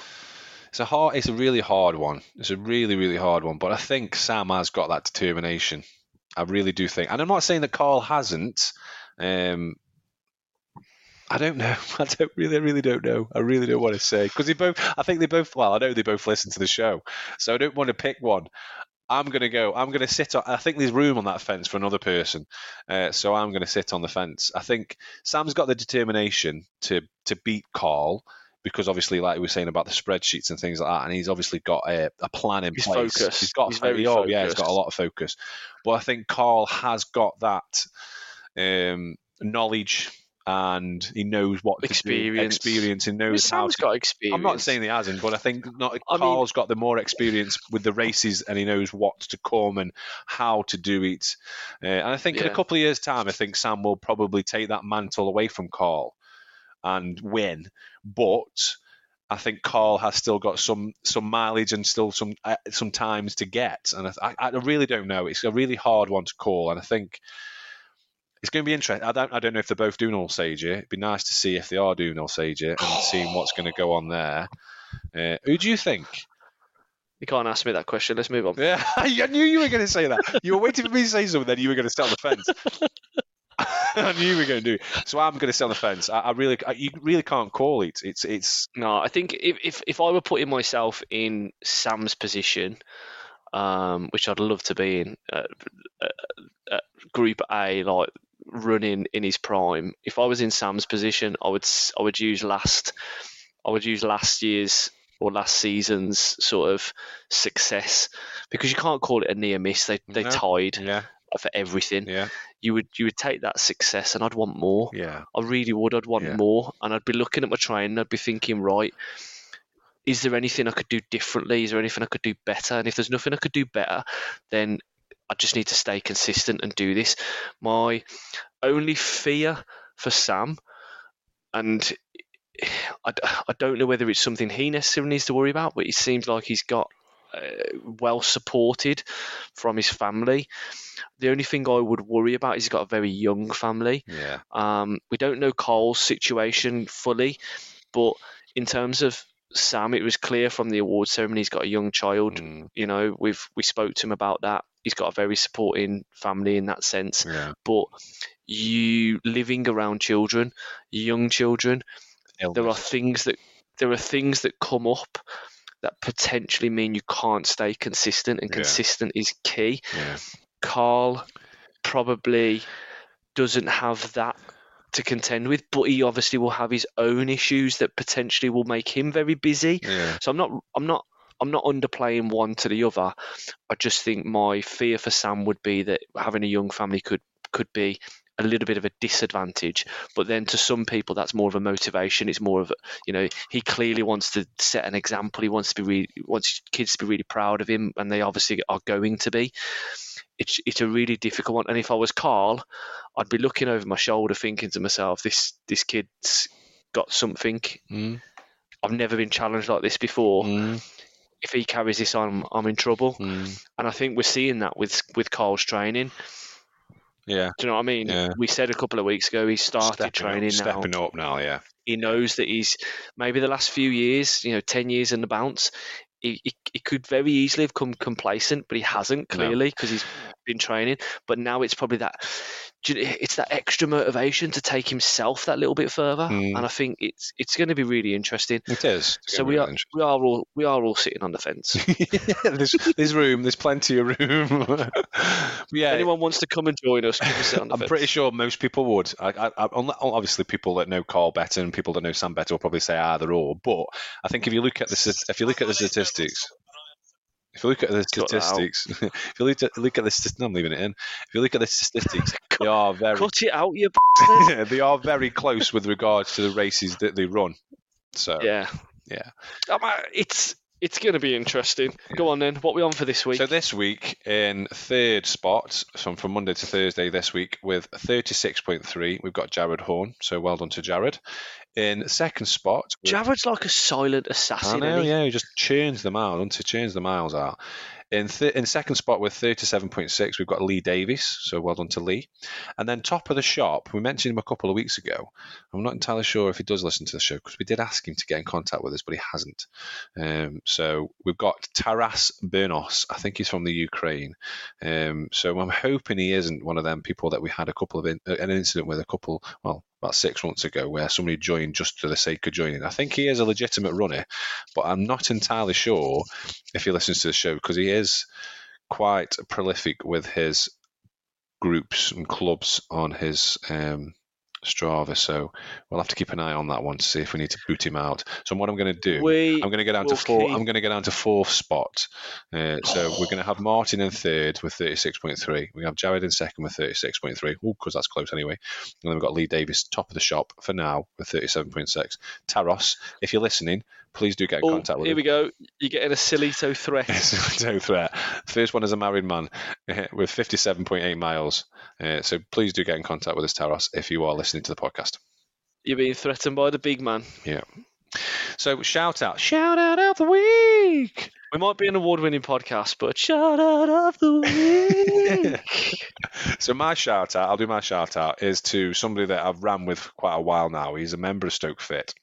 It's a hard. It's a really hard one. It's a really really hard one. But I think Sam has got that determination. I really do think, and I'm not saying that Carl hasn't. Um, I don't know. (laughs) I don't really, I really don't know. I really don't want to say because they both. I think they both. Well, I know they both listen to the show, so I don't want to pick one. I'm to go. I'm to sit on. I think there's room on that fence for another person, uh, so I'm to sit on the fence. I think Sam's got the determination to to beat Carl because obviously, like we were saying about the spreadsheets and things like that, and he's obviously got a, a plan in he's place. Focused. He's got he's very oh focused. yeah, he's got a lot of focus. But I think Carl has got that um, knowledge and he knows what experience. Experience. He knows I mean, how. Sam's To, got experience. I'm not saying he hasn't, but I think not. I Carl's got the more experience with the races, and he knows what to come and how to do it. Uh, and I think in a couple of years' time, I think Sam will probably take that mantle away from Carl and win. But I think Carl has still got some some mileage and still some uh, some times to get, and I, I really don't know. It's a really hard one to call, and I think it's going to be interesting. I don't I don't know if they're both doing Alsager. It'd be nice to see if they are doing Alsager and seeing (sighs) what's going to go on there. Uh, who do you think? You can't ask me that question. Let's move on. Yeah, (laughs) I knew you were going to say that. You were waiting for me to say something, then you were going to stay on the fence. (laughs) (laughs) I knew we were going to do. it. So I'm going to stay on the fence. I, I really, I, you really can't call it. It's, it's. No, I think if, if, if I were putting myself in Sam's position, um, which I'd love to be in, uh, uh, uh, Group A, like running in his prime. If I was in Sam's position, I would I would use last I would use last year's or last season's sort of success because you can't call it a near miss. They they No. tied Yeah, for everything. yeah, You would you would take that success, and I'd want more. yeah. I really would. I'd want Yeah. more, and I'd be looking at my training. I'd be thinking, right, is there anything I could do differently? Is there anything I could do better? And if there's nothing I could do better, then I just need to stay consistent and do this. My only fear for Sam, and (sighs) I don't know whether it's something he necessarily needs to worry about, but it seems like he's got uh, well supported from his family. The only thing I would worry about is he's got a very young family. Yeah, Um, we don't know Cole's situation fully, but in terms of Sam, it was clear from the award ceremony he's got a young child. Mm, You know, we've we spoke to him about that. He's got a very supporting family in that sense. yeah. But you living around children, young children, there are things that there are things that come up that potentially mean you can't stay consistent, and Yeah. consistent is key. Yeah, Carl probably doesn't have that to contend with, but he obviously will have his own issues that potentially will make him very busy. yeah, So I'm not I'm not I'm not underplaying one to the other. I just think my fear for Sam would be that having a young family could could be a little bit of a disadvantage. But then to some people that's more of a motivation. It's more of a, you know he clearly wants to set an example. He wants to be really, wants kids to be really proud of him, and they obviously are going to be. It's it's a really difficult one. And if I was Carl, I'd be looking over my shoulder, thinking to myself, this this kid's got something. Mm, I've never been challenged like this before. mm, If he carries this on, I'm in trouble. mm. And I think we're seeing that with with Carl's training. Yeah. Do you know what I mean? Yeah. We said a couple of weeks ago he started stepping training up, now. stepping up now. Yeah. He knows that he's maybe the last few years, you know, ten years in the bounce. He, he, he could very easily have come complacent, but he hasn't clearly because he's been training. But now it's probably that it's that extra motivation to take himself that little bit further, Mm. and I think it's it's going to be really interesting. It is. So we be are we are all we are all sitting on the fence. (laughs) interesting. there's, there's room. There's plenty of room. (laughs) yeah. Anyone wants to come and join us? Sit on the I'm fence. pretty sure most people would. I, I, I, obviously, people that know Carl better and people that know Sam better will probably say either or. But I think if you look at the if you look at the statistics, if you look at the Cut statistics, (laughs) if you look at look at the no, I'm leaving it in. If you look at the statistics, (laughs) they are very Cut it out, you (laughs) they are very close with regards to the races that they run. So yeah, yeah. It's it's going to be interesting. Go on then. What we on for this week? So this week in third spot, so from Monday to Thursday this week with 36.3, we've got Jared Horn. So well done to Jared. In second spot, Jared's like a silent I assassin. know, isn't he? yeah, he just churns them out, doesn't he? Churns the miles out. In th- in second spot with 37.6, we've got Lee Davies. So well done to Lee. And then top of the shop, we mentioned him a couple of weeks ago. I'm not entirely sure if he does listen to the show because we did ask him to get in contact with us, but he hasn't. Um, so we've got Taras Bernos. I think he's from the Ukraine. Um, so I'm hoping he isn't one of them people that we had a couple of in- an incident with a couple, well, about six months ago, where somebody joined just for the sake of joining. I think he is a legitimate runner, but I'm not entirely sure if he listens to the show because he is quite prolific with his groups and clubs on his um, Strava. So we'll have to keep an eye on that one to see if we need to boot him out. So what I'm going to do, We I'm going to go down to four. I'm going to go down to fourth spot. Uh, so (sighs) we're going to have Martin in third with 36.3. We have Jared in second with 36.3. Oh, because that's close anyway. And then we've got Lee Davis top of the shop for now with 37.6. Taros, if you're listening, please do get in Oh, contact with us. here him. we go. You're getting a Silito threat. (laughs) no threat. First one is a married man uh, with 57.8 miles. Uh, so please do get in contact with us, Taros, if you are listening to the podcast. You're being threatened by the big man. Yeah. So shout out, shout out of the week. We might be an award-winning podcast, but shout out of the week. (laughs) (laughs) so my shout out, I'll do my shout out, is to somebody that I've ran with quite a while now. He's a member of Stoke Fit.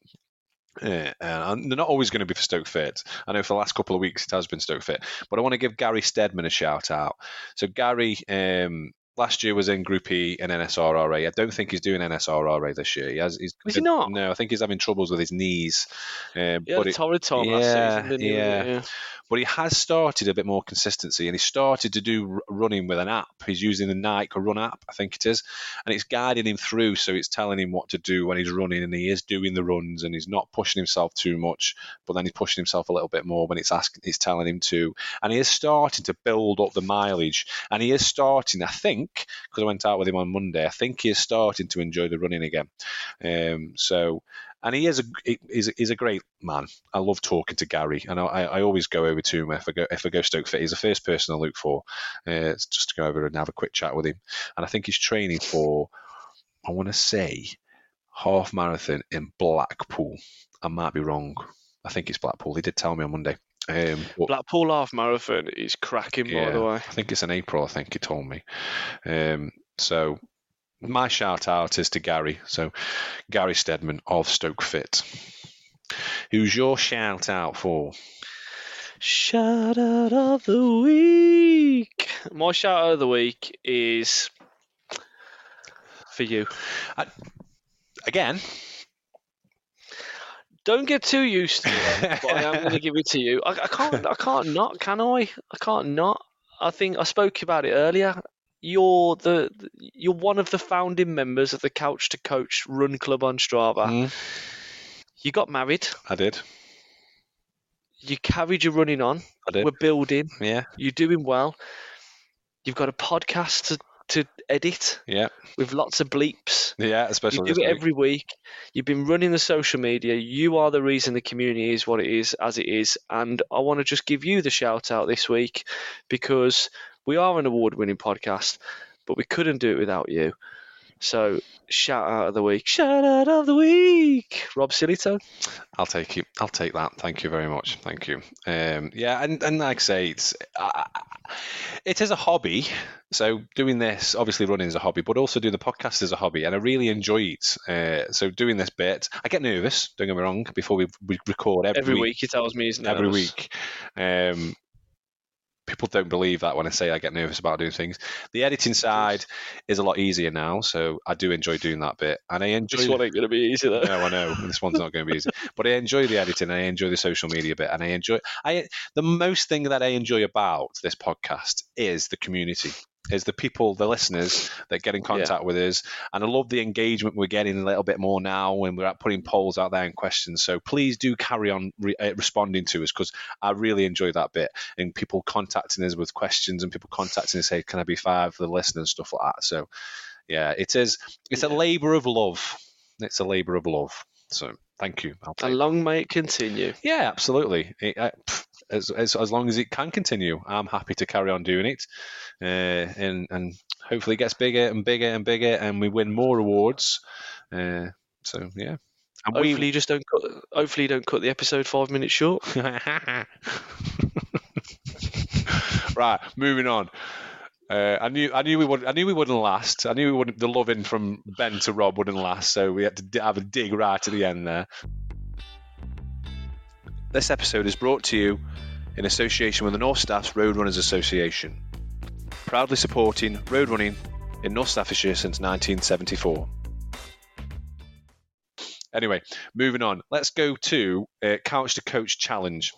Yeah, and they're not always going to be for Stoke Fit. I know for the last couple of weeks it has been Stoke Fit, but I want to give Gary Stedman a shout out. So Gary, um, last year was in Group E in NSRRA. I don't think he's doing NSRRA this year. He has. He's, Is he not? No, I think he's having troubles with his knees. Um, Yeah, but it, torrid time last season, didn't he? yeah. But he has started a bit more consistency and he started to do running with an app. He's using the Nike Run app, I think it is, and it's guiding him through. So it's telling him what to do when he's running, and he is doing the runs, and he's not pushing himself too much, but then he's pushing himself a little bit more when it's asking, it's telling him to, and he is starting to build up the mileage, and he is starting, I think, because I went out with him on Monday, I think he is starting to enjoy the running again. Um, so and he is a he's, he's a great man. I love talking to Gary, and I, I always go over to him if I go if I go Stoke Fit. He's the first person I look for, uh, just to go over and have a quick chat with him. And I think he's training for, I want to say, half marathon in Blackpool. I might be wrong. I think it's Blackpool. He did tell me on Monday. Um, but- Blackpool half marathon is cracking, by the way. I think it's in April. I think he told me. Um, so my shout out is to Gary. So Gary Stedman of Stoke Fit. Who's your shout out for? Shout out of the week. My shout out of the week is for you. Again, Don't get too used to it, (laughs) but I am going to give it to you. I, I can't. I can't not. Can I? I can't not. I think I spoke about it earlier. You're the you're one of the founding members of the Couch to Coach Run Club on Strava. Mm, You got married. I did. You carried your running on. I did. We're building. Yeah, You're doing well. You've got a podcast to, to edit yeah, with lots of bleeps. yeah. Especially. You do it week. every week. You've been running the social media. You are the reason the community is what it is, as it is. And I want to just give you the shout out this week because we are an award winning podcast, but we couldn't do it without you. So shout out of the week. Shout out of the week. Rob Sillytone. I'll take you. I'll take that. Thank you very much. Thank you. Um, yeah, and, and like I say, it's uh, it is a hobby. So doing this, obviously running is a hobby, but also doing the podcast is a hobby, and I really enjoy it. Uh, so doing this bit, I get nervous. Don't get me wrong. Before we, we record every, Every week, week he tells me he's nervous. every week. Um, people don't believe that when I say I get nervous about doing things. The editing side is a lot easier now, so I do enjoy doing that bit, and I enjoy. This one ain't going to be easy though. No, I know this one's not going to be easy, (laughs) but I enjoy the editing. I enjoy the social media bit, and I enjoy. I the most thing that I enjoy about this podcast is the community, is the people, the listeners that get in contact with us, and I love the engagement we're getting a little bit more now when we're putting polls out there and questions. So please do carry on re- uh, responding to us because I really enjoy that bit and people contacting us with questions and people contacting us say, "Can I be five for the listeners?" stuff like that. So yeah, it is. It's a labour of love. It's a labour of love. So thank you. I'll take And long may it continue. yeah, absolutely. It, as, as, as long as it can continue, I'm happy to carry on doing it, uh, and and hopefully it gets bigger and bigger and bigger, and we win more awards. Uh, so yeah, and Hopefully you just don't. Cut, hopefully you don't cut the episode five minutes short. (laughs) right, moving on. Uh, I knew, I knew we would, I knew we wouldn't last. I knew we wouldn't. The loving from Ben to Rob wouldn't last, so we had to have a dig right to the end there. This episode is brought to you in association with the North Staffs Road Runners Association, proudly supporting road running in North Staffordshire since 1974. Anyway, moving on. Let's go to uh, Couch to Coach Challenge.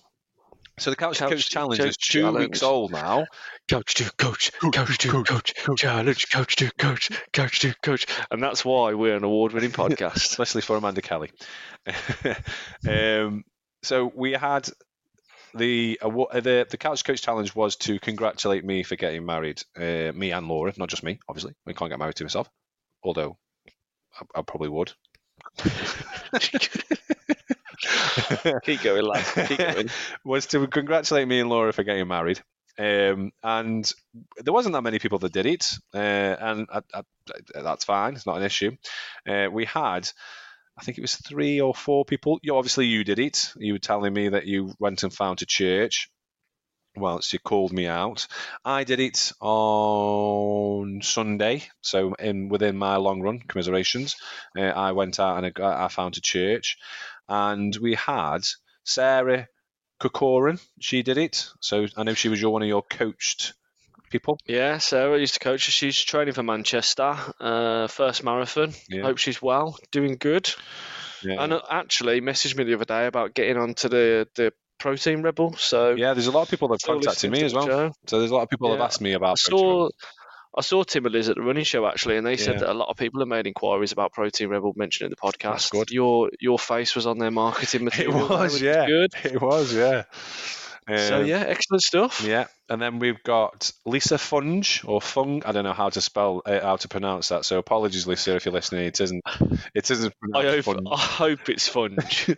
So the Couch, Couch Coach Challenge is two Challenge. weeks old now. Coach to coach, coach to coach, challenge, coach to coach, coach to coach, and that's why we're an award-winning (laughs) podcast. especially for Amanda Kelly. (laughs) um, so we had the the the couch coach challenge was to congratulate me for getting married, uh, me and Laura, not just me. Obviously, we can't get married to myself, although I, I probably would. (laughs) (laughs) Keep going, lad. Keep (laughs) going. was to congratulate me and Laura for getting married. Um, and there wasn't that many people that did it, uh, and I, I, that's fine. It's not an issue. Uh, we had, I think it was three or four people. You obviously you did it. You were telling me that you went and found a church. Whilst you called me out, I did it on Sunday. So in within my long run commiserations, uh, I went out and I, I found a church, and we had Sarah Corcoran. She did it. So I know she was your one of your coached people. Yeah, Sarah used to coach her. She's training for Manchester. Uh, first marathon. Yeah. Hope she's well, doing good. Yeah. And uh, actually messaged me the other day about getting onto the the protein rebel. So yeah, there's a lot of people that have contacted me as well. show. So there's a lot of people that have asked me I about. saw I saw Tim and Liz at the running show actually, and they said Yeah. that a lot of people have made inquiries about Protein Rebel mentioned in the podcast. Good. Your your face was on their marketing (laughs) It material. there, was, yeah. Good. It was, yeah. so Um, yeah, excellent stuff. Yeah, and then we've got Lisa Funge or Fung. I don't know how to spell uh, how to pronounce that. So apologies, Lisa, if you're listening. It isn't. It isn't I hope Funge. I hope it's fun.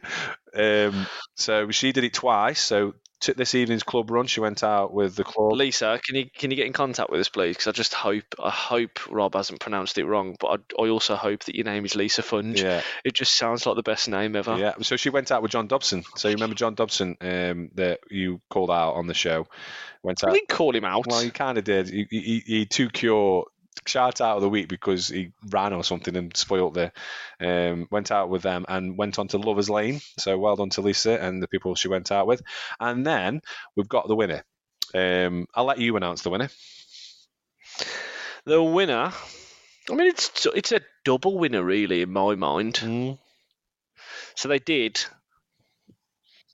(laughs) um, so she did it twice. So t- this evening's club run, she went out with the club. Lisa, can you can you get in contact with us, please? Because I just hope I hope Rob hasn't pronounced it wrong, but I, I also hope that your name is Lisa Funge. Yeah, It just sounds like the best name ever. yeah. So she went out with John Dobson. So you remember John Dobson um, that you called out on the show? Went out. didn't call him out. Well, he kind of did. He, he, he took your shout out of the week because he ran or something and spoilt the. Um, went out with them and went on to Lovers Lane. So well done to Lisa and the people she went out with. And then we've got the winner. Um, I'll let you announce the winner. the winner. I mean, it's it's a double winner, really, in my mind. So they did.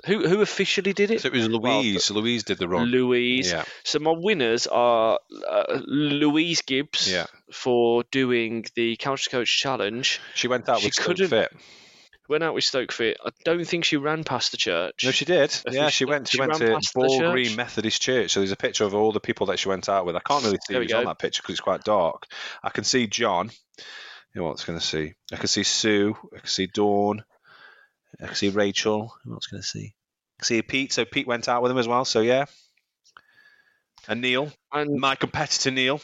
Who who officially did it? So it was Louise. Louise did the run. Louise. Yeah, So my winners are uh, Louise Gibbs yeah. for doing the Couch to Coach challenge. She went out She with Stoke Fit. Went out with Stoke Fit. I don't think she ran past the church. No, she did. Think Yeah, she- went. She, she went to Ball. Green Methodist Church. So there's a picture of all the people that she went out with. I can't really see who's on that picture because it's quite dark. I can see John. Who else can I see? I can see Sue. I can see Dawn. I can see Rachel. Who else can I see? I can see Pete. So Pete went out with him as well. So yeah. And Neil, and my competitor Neil.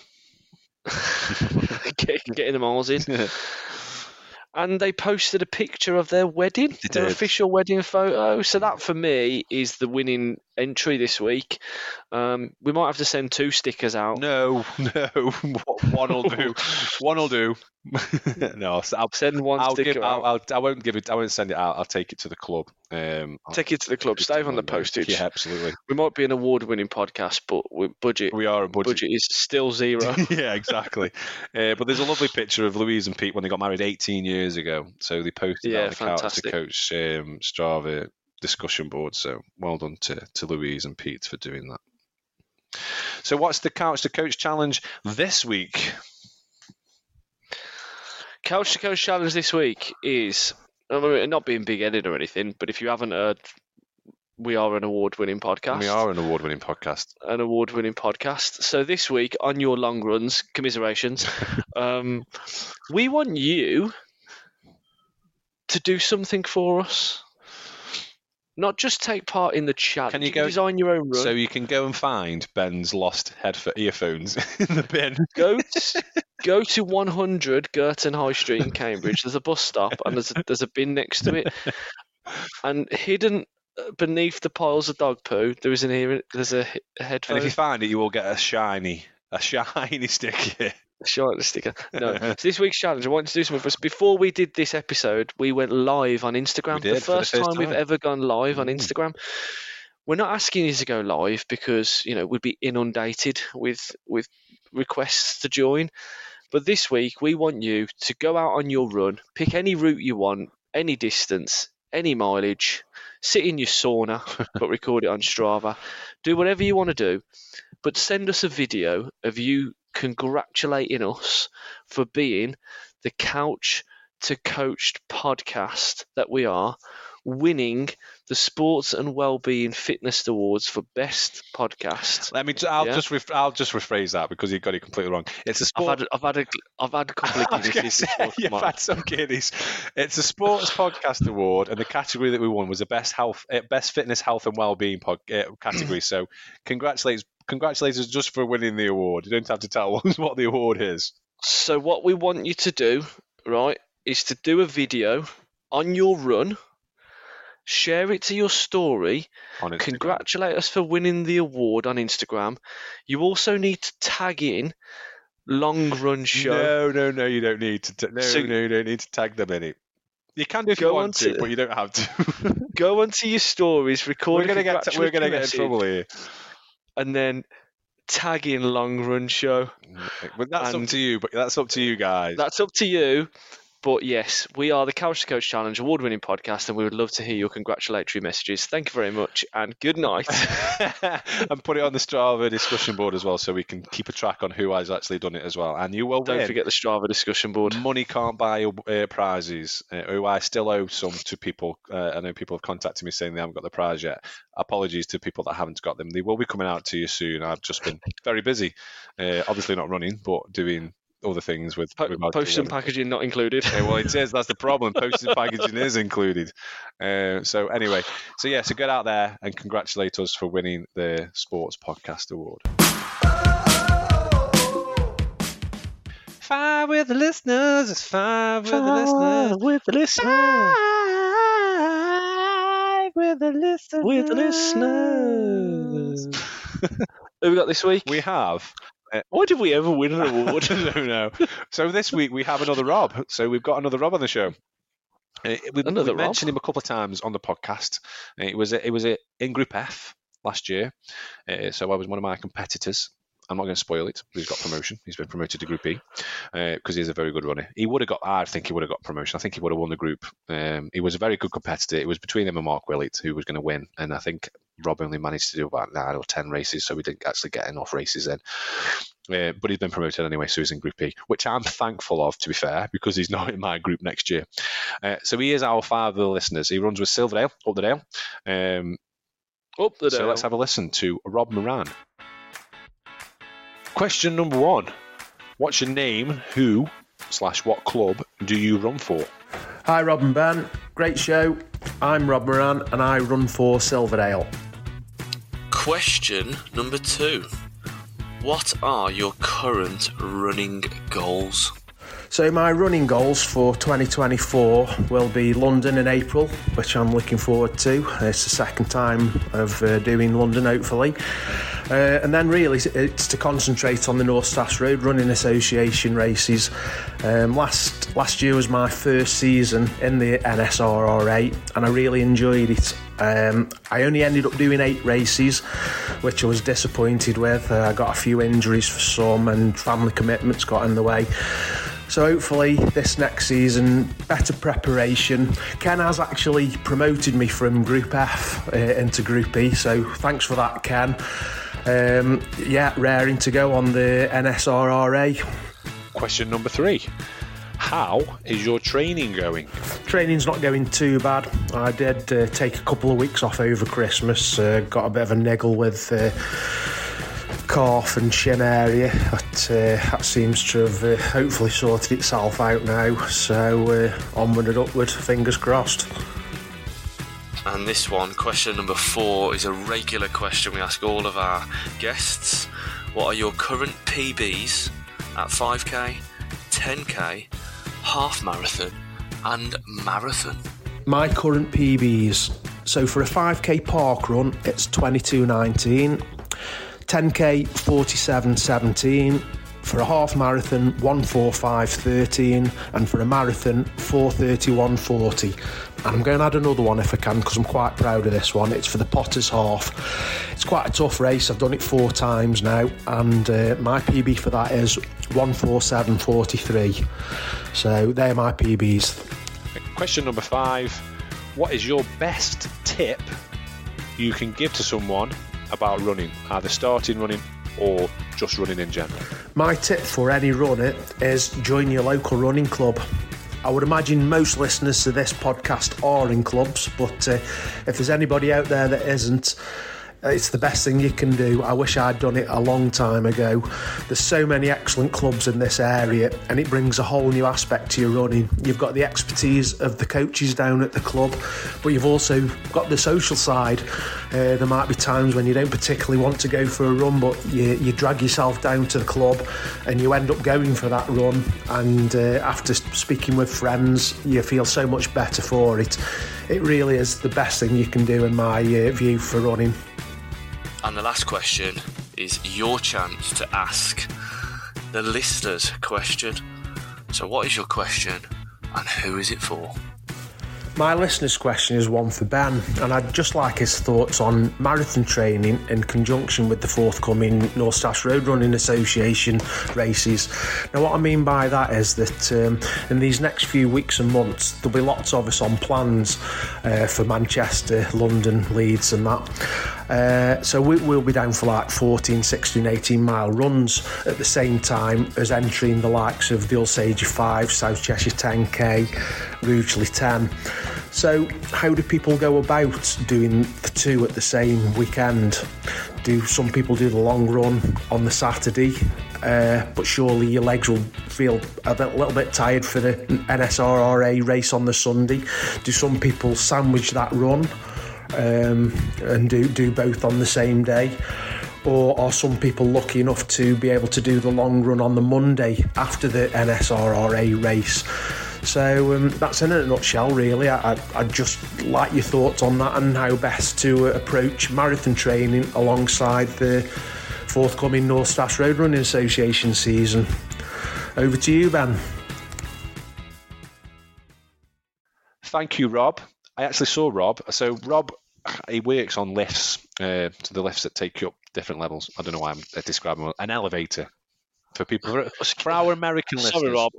(laughs) Get, getting the miles in. And they posted a picture of their wedding, their did. official wedding photo. So that for me is the winning entry this week. Um, we might have to send two stickers out. No, (laughs) no, one will do. (laughs) One will do. (laughs) no, I'll, Send one I'll give. I'll, I'll, I won't give it. I won't send it out. I'll take it to the club. Um, Take it to the club. Save on the postage. Yeah, absolutely. We might be an award-winning podcast, but we budget We are a budget. budget is still zero. (laughs) yeah, exactly. Uh, but there's a lovely picture of Louise and Pete when they got married 18 years ago. So they posted Yeah, that on the Couch to fantastic. Coach um, Strava discussion board. So well done to, to Louise and Pete for doing that. So what's the Couch to Coach challenge this week? Couch to Coach challenge this week is I mean, not being big-headed or anything, but if you haven't heard, we are an award-winning podcast. We are an award-winning podcast. an award-winning podcast. So this week on your long runs, commiserations, (laughs) um, we want you to do something for us. Not just take part in the chat. Can you go- design your own run? So you can go and find Ben's lost headphone earphones (laughs) in the bin. go to, go to 100 Girton High Street in Cambridge. There's a bus stop and there's a, there's a bin next to it. (laughs) And hidden uh, beneath the piles of dog poo, there is an ear. There's a, he- a And headphone. if you find it, you will get a shiny, a (laughs) shiny sticker. Short the sticker. No. (laughs) so this week's challenge, I want to do something for us. Before we did this episode, we went live on Instagram. Did, the, for the first first time, we've time. ever gone live on Mm. Instagram. We're not asking you to go live because you know we'd be inundated with with requests to join. But this week, we want you to go out on your run, pick any route you want, any distance, any mileage, sit in your sauna, (laughs) but record it on Strava. Do whatever you want to do, but send us a video of you congratulating us for being the couch to coached podcast that we are, winning the Sports and Wellbeing Fitness Awards for best podcast. Let me. I'll Yeah. just. Ref, I'll just rephrase that because you got it completely wrong. It's a I've sport. had, I've had a, I've had a couple of (laughs) was say. (laughs) You've had some Guineas. It's a sports podcast award, and the category that we won was the best health, uh, best fitness, health, and well-being pod, uh, category. (clears throat) so, congratulations, congratulations just for winning the award. You don't have to tell (laughs) us what the award is. So what we want you to do, right, is to do a video on your run, share it to your story, On congratulate us for winning the award on Instagram. You also need to tag in Long Run Show. No, no, no. You don't need to. No, So- no, you don't need to tag them in it. You can do if Go you want to, to- but you don't have to. (laughs) Go onto your stories, record we're gonna get. T- we're gonna get in trouble here. And then tagging Long Run Show. But that's And- up to you. But that's up to you guys. That's up to you. But yes, we are the Couch to Coach Challenge award winning podcast, and we would love to hear your congratulatory messages. Thank you very much, and good night. (laughs) and put it on the Strava discussion board as well, so we can keep a track on who has actually done it as well. And you will Don't win. forget the Strava discussion board. Money can't buy uh, prizes. Uh, who I still owe some to people. Uh, I know people have contacted me saying they haven't got the prize yet. Apologies to people that haven't got them. They will be coming out to you soon. I've just been very busy. Uh, obviously not running, but doing other things with, Po- with my post and packaging not included. Yeah, well, it is. That's the problem. Postage packaging is included. Uh, so anyway, so yeah, so get out there and congratulate us for winning the Sports Podcast Award. Five with the listeners. It's five with the listeners. with the listeners. Five with the listeners. With the listeners. (laughs) (laughs) Who we got this week? We have. Why did we ever win an award? (laughs) no, no. So this week we have another Rob. So we've got another Rob on the show. Uh, we, Another we Rob? mentioned him a couple of times on the podcast. Uh, It was a, it was a, in Group F last year. Uh, so I was one of my competitors. I'm not going to spoil it. He's got promotion. He's been promoted to Group E because he's a very good runner. He would have got. I think he would have got promotion. I think he would have won the group. Um, he was a very good competitor. It was between him and Mark Willett who was going to win, and I think Rob only managed to do about nine or ten races, so we didn't actually get enough races in. Uh, but he's been promoted anyway, so he's in Group E, which I'm thankful of, to be fair, because he's (laughs) not in my group next year. Uh, so he is our father of the listeners. He runs with Silverdale, up the dale. Um, Up the dale. so let's have a listen to Rob Moran. Question number one What's your name? Who slash what club do you run for? Hi, Rob and Ben. Great show. I'm Rob Moran and I run for Silverdale. Question number two. What are your current running goals? So my running goals for 2024 will be London in April, which I'm looking forward to. It's the second time of uh, doing London, hopefully. Uh, and then really it's to concentrate on the North Staffs Road Running Association races. Um, last last year was my first season in the NSRRA, and I really enjoyed it. Um, I only ended up doing eight races, which I was disappointed with. Uh, I got a few injuries for some, and family commitments got in the way. So hopefully this next season, better preparation. Ken has actually promoted me from Group F uh, into Group E, so thanks for that, Ken. Um, yeah, raring to go on the NSRRA. Question number three. How is your training going? Training's not going too bad. I did uh, take a couple of weeks off over Christmas, uh, got a bit of a niggle with calf and shin area. But uh, that seems to have uh, hopefully sorted itself out now. So uh, onward and upward, fingers crossed. And this one, question number four, is a regular question we ask all of our guests. What are your current PBs at 5k, 10k, half marathon, and marathon? My current PBs. So for a 5k park run, it's 22.19. 10k 47.17 for a half marathon 145.13 and for a marathon 431.40 and I'm going to add another one if I can because I'm quite proud of this one. It's for the Potters half. It's quite a tough race. I've done it four times now. And uh, my PB for that is 147.43 so they're my PBs question number five. What is your best tip you can give to someone about running, either starting running or just running in general? My tip for any runner is join your local running club. I would imagine most listeners to this podcast are in clubs, but uh, if there's anybody out there that isn't, it's the best thing you can do. I wish I'd done it a long time ago. There's so many excellent clubs in this area, and it brings a whole new aspect to your running. You've got the expertise of the coaches down at the club, but you've also got the social side. Uh, there might be times when you don't particularly want to go for a run, but you, you drag yourself down to the club and you end up going for that run. And uh, after speaking with friends, you feel so much better for it. It really is the best thing you can do, in my uh, view, for running. And the last question is your chance to ask the listeners question. So, what is your question and who is it for? My listener's question is one for Ben, and I'd just like his thoughts on marathon training in conjunction with the forthcoming North Staffs Road Running Association races. Now, what I mean by that is that um, in these next few weeks and months, there'll be lots of us on plans uh, for Manchester, London, Leeds, and that. Uh, so we, will be down for like 14, 16, 18 mile runs at the same time as entering the likes of the Alsager 5, South Cheshire 10k, Rugeley 10. So, how do people go about doing the two at the same weekend? Do some people do the long run on the Saturday? Uh, but surely your legs will feel a bit, little bit tired for the NSRRA race on the Sunday. Do some people sandwich that run um, and do, do both on the same day? Or are some people lucky enough to be able to do the long run on the Monday after the NSRRA race? So um, that's in a nutshell, really. I, would just like your thoughts on that and how best to approach marathon training alongside the forthcoming North Staffs Road Running Association season. Over to you, Ben. Thank you, Rob. I actually saw Rob. So Rob, he works on lifts, uh, to the lifts that take you up different levels. I don't know why I'm describing an elevator for people for, for our American listeners. Sorry, Rob.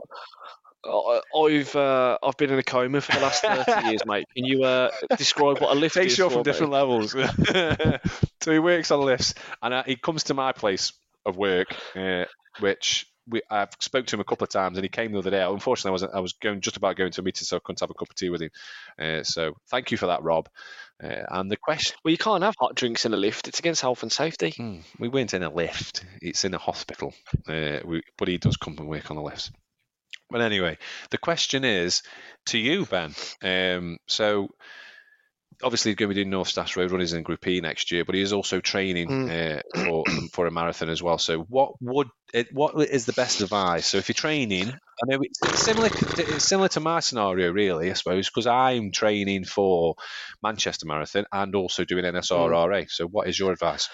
I've uh, I've been in a coma for the last thirty (laughs) years, mate. Can you uh, describe what a lift Takes is? you up from different levels. (laughs) so he works on lifts, and uh, he comes to my place of work, uh, which we, I've spoke to him a couple of times, and he came the other day. Unfortunately, I was I was going just about going to a meeting, so I couldn't have a cup of tea with him. Uh, so thank you for that, Rob. Uh, and the question: Well, you can't have hot drinks in a lift. It's against health and safety. Hmm, we weren't in a lift. It's in a hospital. Uh, we, but he does come and work on the lifts. But anyway, the question is to you, Ben. Um, so obviously he's going to be doing North Staffs Road Runners in Group E next year, but he is also training Mm. uh, for (clears throat) for a marathon as well. So, what would it, what is the best advice? So, if you're training, I know it's, it's similar. It's similar to my scenario, really, I suppose, because I'm training for Manchester Marathon and also doing NSRRA. So, what is your advice?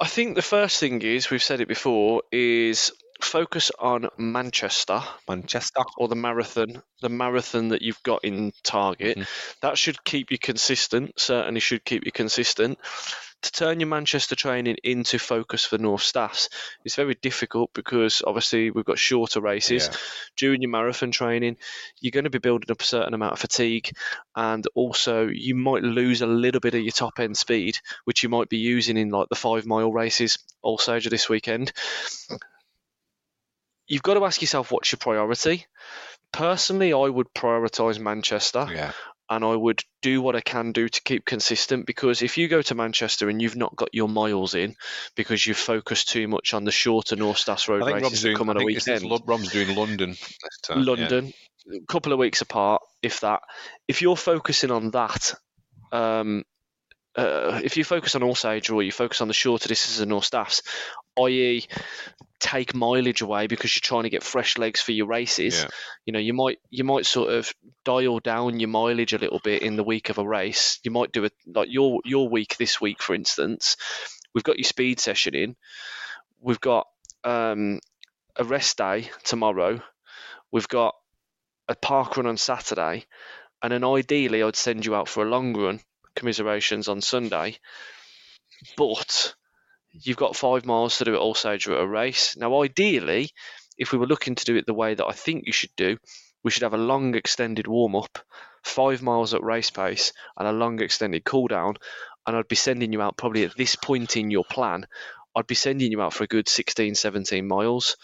I think the first thing is we've said it before is focus on Manchester Manchester. or the marathon, the marathon that you've got in target. Mhm. That should keep you consistent. Certainly should keep you consistent. To turn your Manchester training into focus for North Staffs is very difficult because obviously we've got shorter races. Yeah. During your marathon training, you're going to be building up a certain amount of fatigue, and also you might lose a little bit of your top end speed, which you might be using in like the five mile races also this weekend. You've got to ask yourself what's your priority. Personally, I would prioritize Manchester Yeah. and I would do what I can do to keep consistent because if you go to Manchester and you've not got your miles in because you've focused too much on the shorter North Staffs Road I races Rob's that doing. come on a it's- it's weekend, Rob's doing London. time, yeah. London, a couple of weeks apart, if that. If you're focusing on that, um, uh, if you focus on Alsager or you focus on the shorter distances of North Staffs, i.e., take mileage away because you're trying to get fresh legs for your races. Yeah. You know, you might you might sort of dial down your mileage a little bit in the week of a race. You might do it like your your week this week, for instance. We've got your speed session in. We've got um, a rest day tomorrow. We've got a park run on Saturday, and then ideally I'd send you out for a long run. Commiserations on Sunday, but you've got five miles to do at Alsager or at a race. Now, ideally, if we were looking to do it the way that I think you should do, we should have a long extended warm up, five miles at race pace, and a long extended cool down. And I'd be sending you out probably at this point in your plan, I'd be sending you out for a good 16, 17 miles.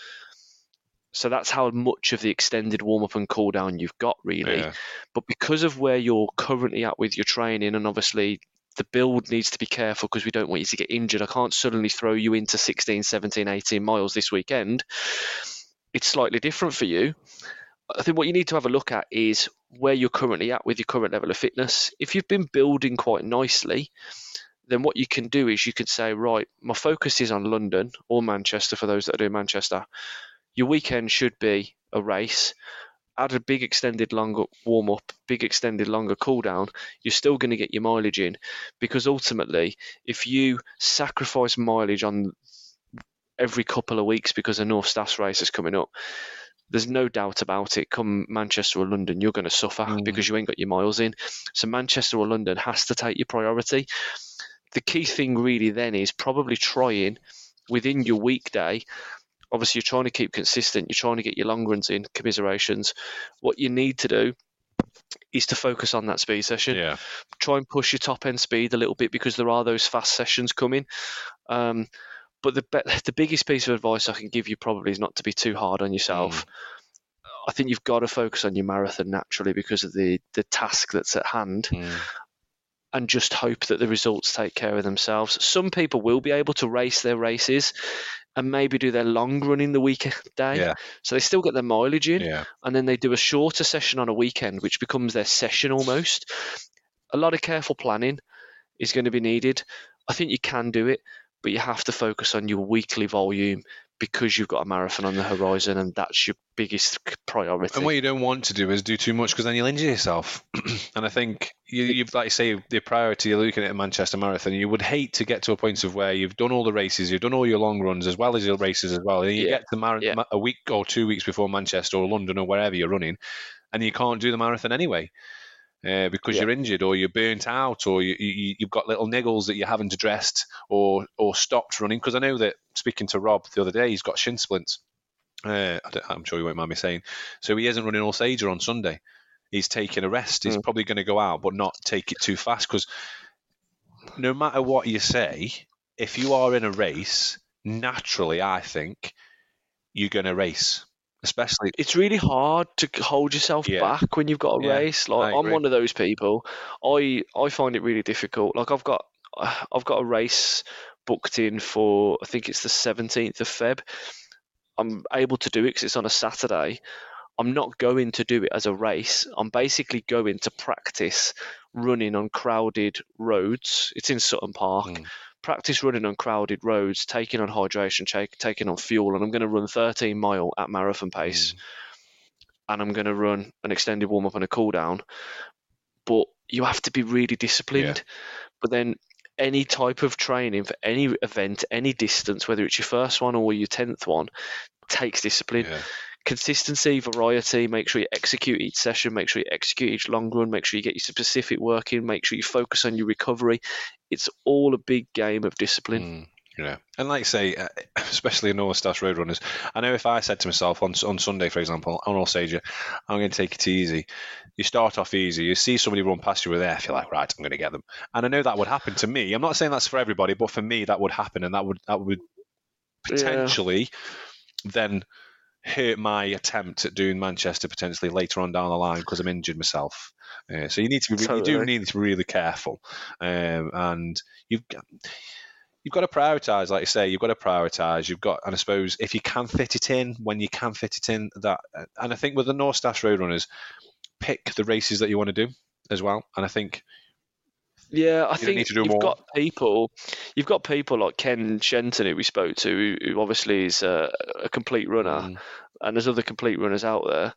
So that's how much of the extended warm up and cool down you've got, really. Yeah. But because of where you're currently at with your training, and obviously the build needs to be careful because we don't want you to get injured. I can't suddenly throw you into 16, 17, 18 miles this weekend. It's slightly different for you. I think what you need to have a look at is where you're currently at with your current level of fitness. If you've been building quite nicely, then what you can do is you could say, right, my focus is on London or Manchester for those that are doing Manchester. Your weekend should be a race. Add a big extended longer warm up, big extended longer cool down. You're still going to get your mileage in because ultimately, if you sacrifice mileage on every couple of weeks because a North Staffs race is coming up, there's no doubt about it. Come Manchester or London, you're going to suffer Mm. because you ain't got your miles in. So Manchester or London has to take your priority. The key thing really then is probably trying within your weekday. Obviously, you're trying to keep consistent. You're trying to get your long runs in. Commiserations. What you need to do is to focus on that speed session Yeah. try and push your top end speed a little bit because there are those fast sessions coming. Um, but the (laughs) the biggest piece of advice I can give you probably is not to be too hard on yourself. I think you've got to focus on your marathon naturally because of the the task that's at hand, Mm. and just hope that the results take care of themselves. Some people will be able to race their races and maybe do their long run in the weekday, Yeah. so they still get their mileage in Yeah. and then they do a shorter session on a weekend, which becomes their session almost. A lot of careful planning is going to be needed. I think you can do it, but you have to focus on your weekly volume because you've got a marathon on the horizon, and that's your biggest priority. And what you don't want to do is do too much because then you'll injure yourself. (clears throat) and I think you, you've, like you say, the priority you're looking at a Manchester Marathon. You would hate to get to a point of where you've done all the races, you've done all your long runs as well as your races as well, and you Yeah, get to mar- yeah. a week or two weeks before Manchester or London or wherever you're running, and you can't do the marathon anyway. Uh, because Yeah. you're injured or you're burnt out or you, you, you've got little niggles that you haven't addressed or or stopped running. Because I know that speaking to Rob the other day, he's got shin splints. Uh, I don't- I'm sure you won't mind me saying. So he isn't running Alsager on Sunday. He's taking a rest. He's Mm. probably going to go out, but not take it too fast. Because no matter what you say, if you are in a race, naturally, I think you're going to race, especially. it's really hard to hold yourself Yeah. back when you've got a Yeah, race. Like I'm one of those people. I I find it really difficult. Like I've got (sighs) I've got a race booked in for I think it's the 17th of Feb. I'm able to do it because it's on a Saturday. I'm not going to do it as a race. I'm basically going to practice running on crowded roads. It's in Sutton Park. Mm. Practice running on crowded roads, taking on hydration, take, taking on fuel, and I'm going to run 13 mile at marathon pace, Mm. and I'm going to run an extended warm up and a cool down. But you have to be really disciplined. But then any type of training for any event, any distance, whether it's your first one or your tenth one, takes discipline Yeah. Consistency, variety. Make sure you execute each session. Make sure you execute each long run. Make sure you get your specific work in. Make sure you focus on your recovery. It's all a big game of discipline. Mm, yeah, and like I say, uh, (laughs) especially in North Staffs road runners, I know if I said to myself on on Sunday, for example, on Alsager, I'm going to take it easy. You start off easy. You see somebody run past you with there, feel like right, I'm going to get them. And I know that would happen to me. I'm not saying that's for everybody, but for me, that would happen, and that would that would Yeah. potentially then hurt my attempt at doing Manchester potentially later on down the line because I'm injured myself. Uh, so you need to be, you do need to be really careful, um, and you've got, you've got to prioritize. Like I say, you've got to prioritize. You've got, and I suppose if you can fit it in when you can fit it in, that. And I think with the North Staffs Roadrunners, pick the races that you want to do as well. And I think Yeah, I don't think need to do you've more. got people. You've got people like Ken Shenton, who we spoke to, who, who obviously is a, a complete runner, mm, and there's other complete runners out there.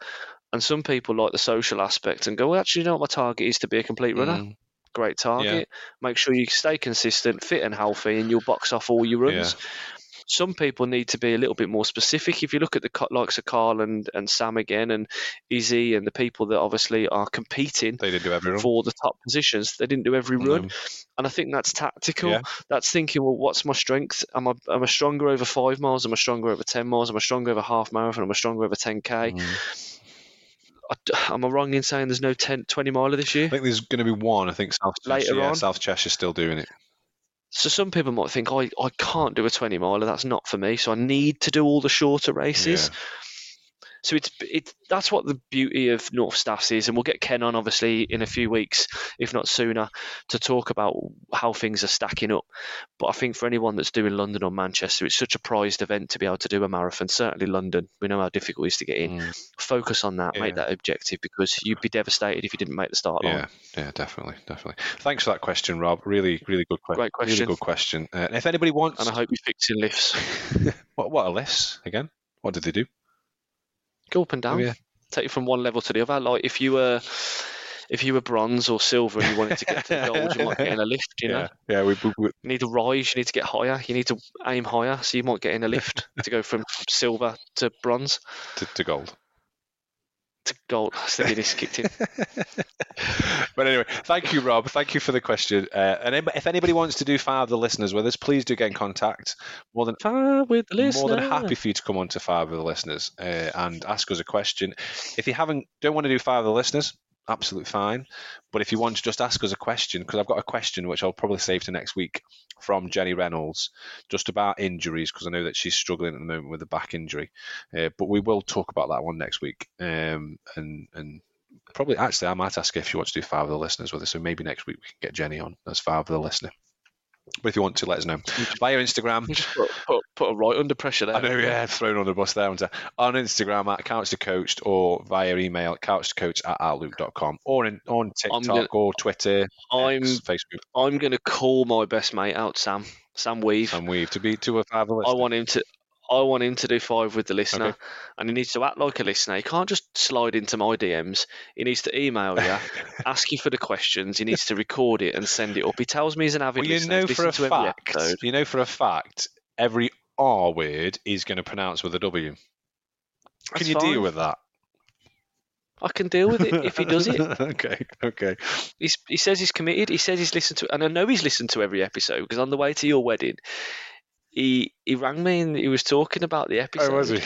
And some people like the social aspect and go, well, actually, you know what my target is to be a complete runner. mm, Great target. Make sure you stay consistent, fit and healthy, and you'll box off all your runs. Some people need to be a little bit more specific. If you look at the likes of Carl and, and Sam again, and Izzy, and the people that obviously are competing they didn't do every run. for the top positions, they didn't do every run. Um, And I think that's tactical. Yeah. That's thinking, well, what's my strength? Am I am I stronger over five miles? Am I stronger over ten miles? Am I stronger over half marathon? Am I stronger over ten k? mm. Am I wrong in saying there's no 10, 20 miler this year? I think there's going to be one. I think South Later Cheshire, yeah, on. South Cheshire's still doing it. So some people might think, I, I can't do a 20 miler, that's not for me, so I need to do all the shorter races. So it's it that's what the beauty of North Staffs is, and we'll get Ken on obviously in a few weeks, if not sooner, to talk about how things are stacking up. But I think for anyone that's doing London or Manchester, it's such a prized event to be able to do a marathon. Certainly London, we know how difficult it is to get in. Mm. Focus on that, make that objective, because you'd be devastated if you didn't make the start line. Yeah, yeah, definitely, definitely. Thanks for that question, Rob. Really, really good question. Great question. Really good question. Uh, and if anybody wants, And I hope you're fixing lifts. (laughs) what what are lifts again? What did they do? Go up and oh, down. Oh, yeah. Take you from one level to the other. Like if you were if you were bronze or silver and you wanted to get to gold, you might get in a (laughs) lift, you know. yeah, yeah. We, we, we You need to rise, you need to get higher, you need to aim higher, so you might get in a lift (laughs) to go from silver to bronze to, to gold. To gold. So the Guinness kicked in. (laughs) but anyway, thank you, Rob. Thank you for the question. Uh, and if- if anybody wants to do Five of the Listeners with us, please do get in contact. More than Fire with the more than happy for you to come on to Five of the Listeners uh, and ask us a question. If you haven't, don't want to do Five of the Listeners, absolutely fine. But if you want to just ask us a question, because I've got a question which I'll probably save to next week from Jenny Reynolds, just about injuries, because I know that she's struggling at the moment with a back injury. Uh, but we will talk about that one next week. Um, and and probably actually, I might ask her if she wants to do five of the Listeners with us. So maybe next week we can get Jenny on as five of the Listener. But if you want to, let us know via Instagram. Put, put, put a right under pressure there. I know, yeah, thrown on the bus there. On Instagram at couch to coached or via email at couch to coach at outlook.com or in, on TikTok gonna- or Twitter, I'm X, Facebook, I'm gonna call my best mate out, Sam. Sam Weave. and Weave to be to a five I want him to I want him to do five with the listener, Okay. and he needs to act like a listener. He can't just slide into my DMs. He needs to email you, (laughs) ask you for the questions. He needs to record it and send it up. He tells me he's an avid Well, you listener. know for a to fact, you know for a fact, every R word is going to pronounce with a W. Can you fine. deal with that? I can deal with it if he does it. (laughs) okay, okay. He's, he says he's committed. He says he's listened to, and I know he's listened to every episode because on the way to your wedding, he he rang me and he was talking about the episode. Oh, was he?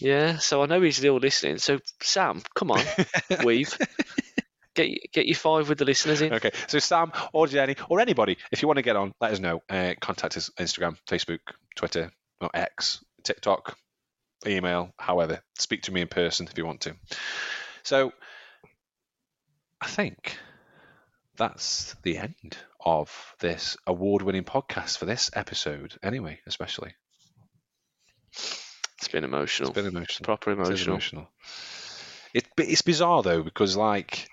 Yeah, so I know he's still listening. So Sam, come on, (laughs) weave, get get your five with the listeners in. Okay, so Sam or Jenny or anybody, if you want to get on, let us know. Uh, contact us Instagram, Facebook, Twitter, or X, TikTok, email, however. Speak to me in person if you want to. So, I think that's the end of this award-winning podcast for this episode. Anyway, especially. It's been emotional. It's been emotional. Proper emotional. emotional. It, it's bizarre though because like.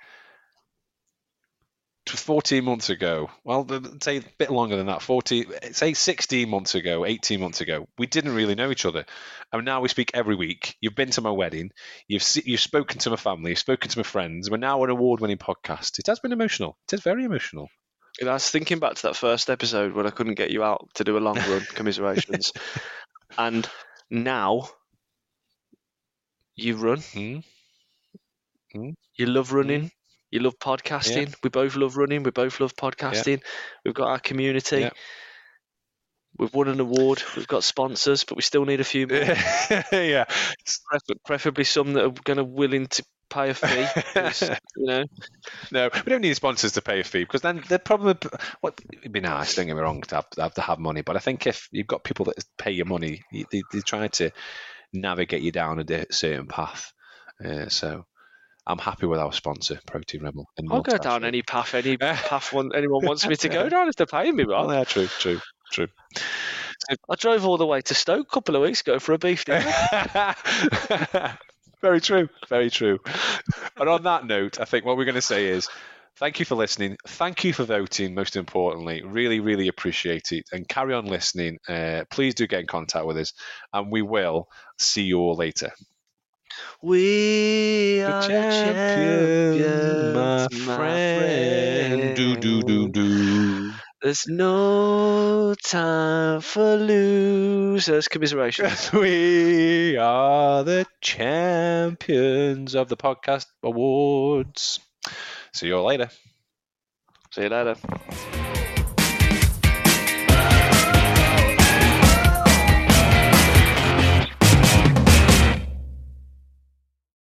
T- 14 months ago, well, say a bit longer than that, 40, say 16 months ago, 18 months ago, we didn't really know each other. And now we speak every week. You've been to my wedding, you've you've spoken to my family, you've spoken to my friends. We're now an award winning podcast. It has been emotional. It is very emotional. And I was thinking back to that first episode when I couldn't get you out to do a long run, (laughs) commiserations. and now you run. Hmm? You love running. You love podcasting. We both love running. We both love podcasting. We've got our community. Yeah. We've won an award. We've got sponsors, but we still need a few more. (laughs) yeah. Prefer- preferably some that are going to willing to pay a fee. (laughs) you know, No, we don't need sponsors to pay a fee because then they're probably what it'd be nice. Don't get me wrong to have, have to have money, but I think if you've got people that pay your money, they, they try to navigate you down a certain path. Uh, so I'm happy with our sponsor, Protein Rebel. I'll go down any path, any path one, anyone wants me to go (laughs) down if they're paying me, right? yeah, true, true, true. I drove all the way to Stoke a couple of weeks ago for a beef dinner. (laughs) very true, very true. And on that note, I think what we're going to say is thank you for listening. Thank you for voting, most importantly. Really, really appreciate it. And carry on listening. Uh, please do get in contact with us, and we will see you all later. We The are champion, my champions, my friend. Do, do, do, do. There's no time for losers. Commiserations. (laughs) we are the champions of the podcast awards. See you all later. See you later.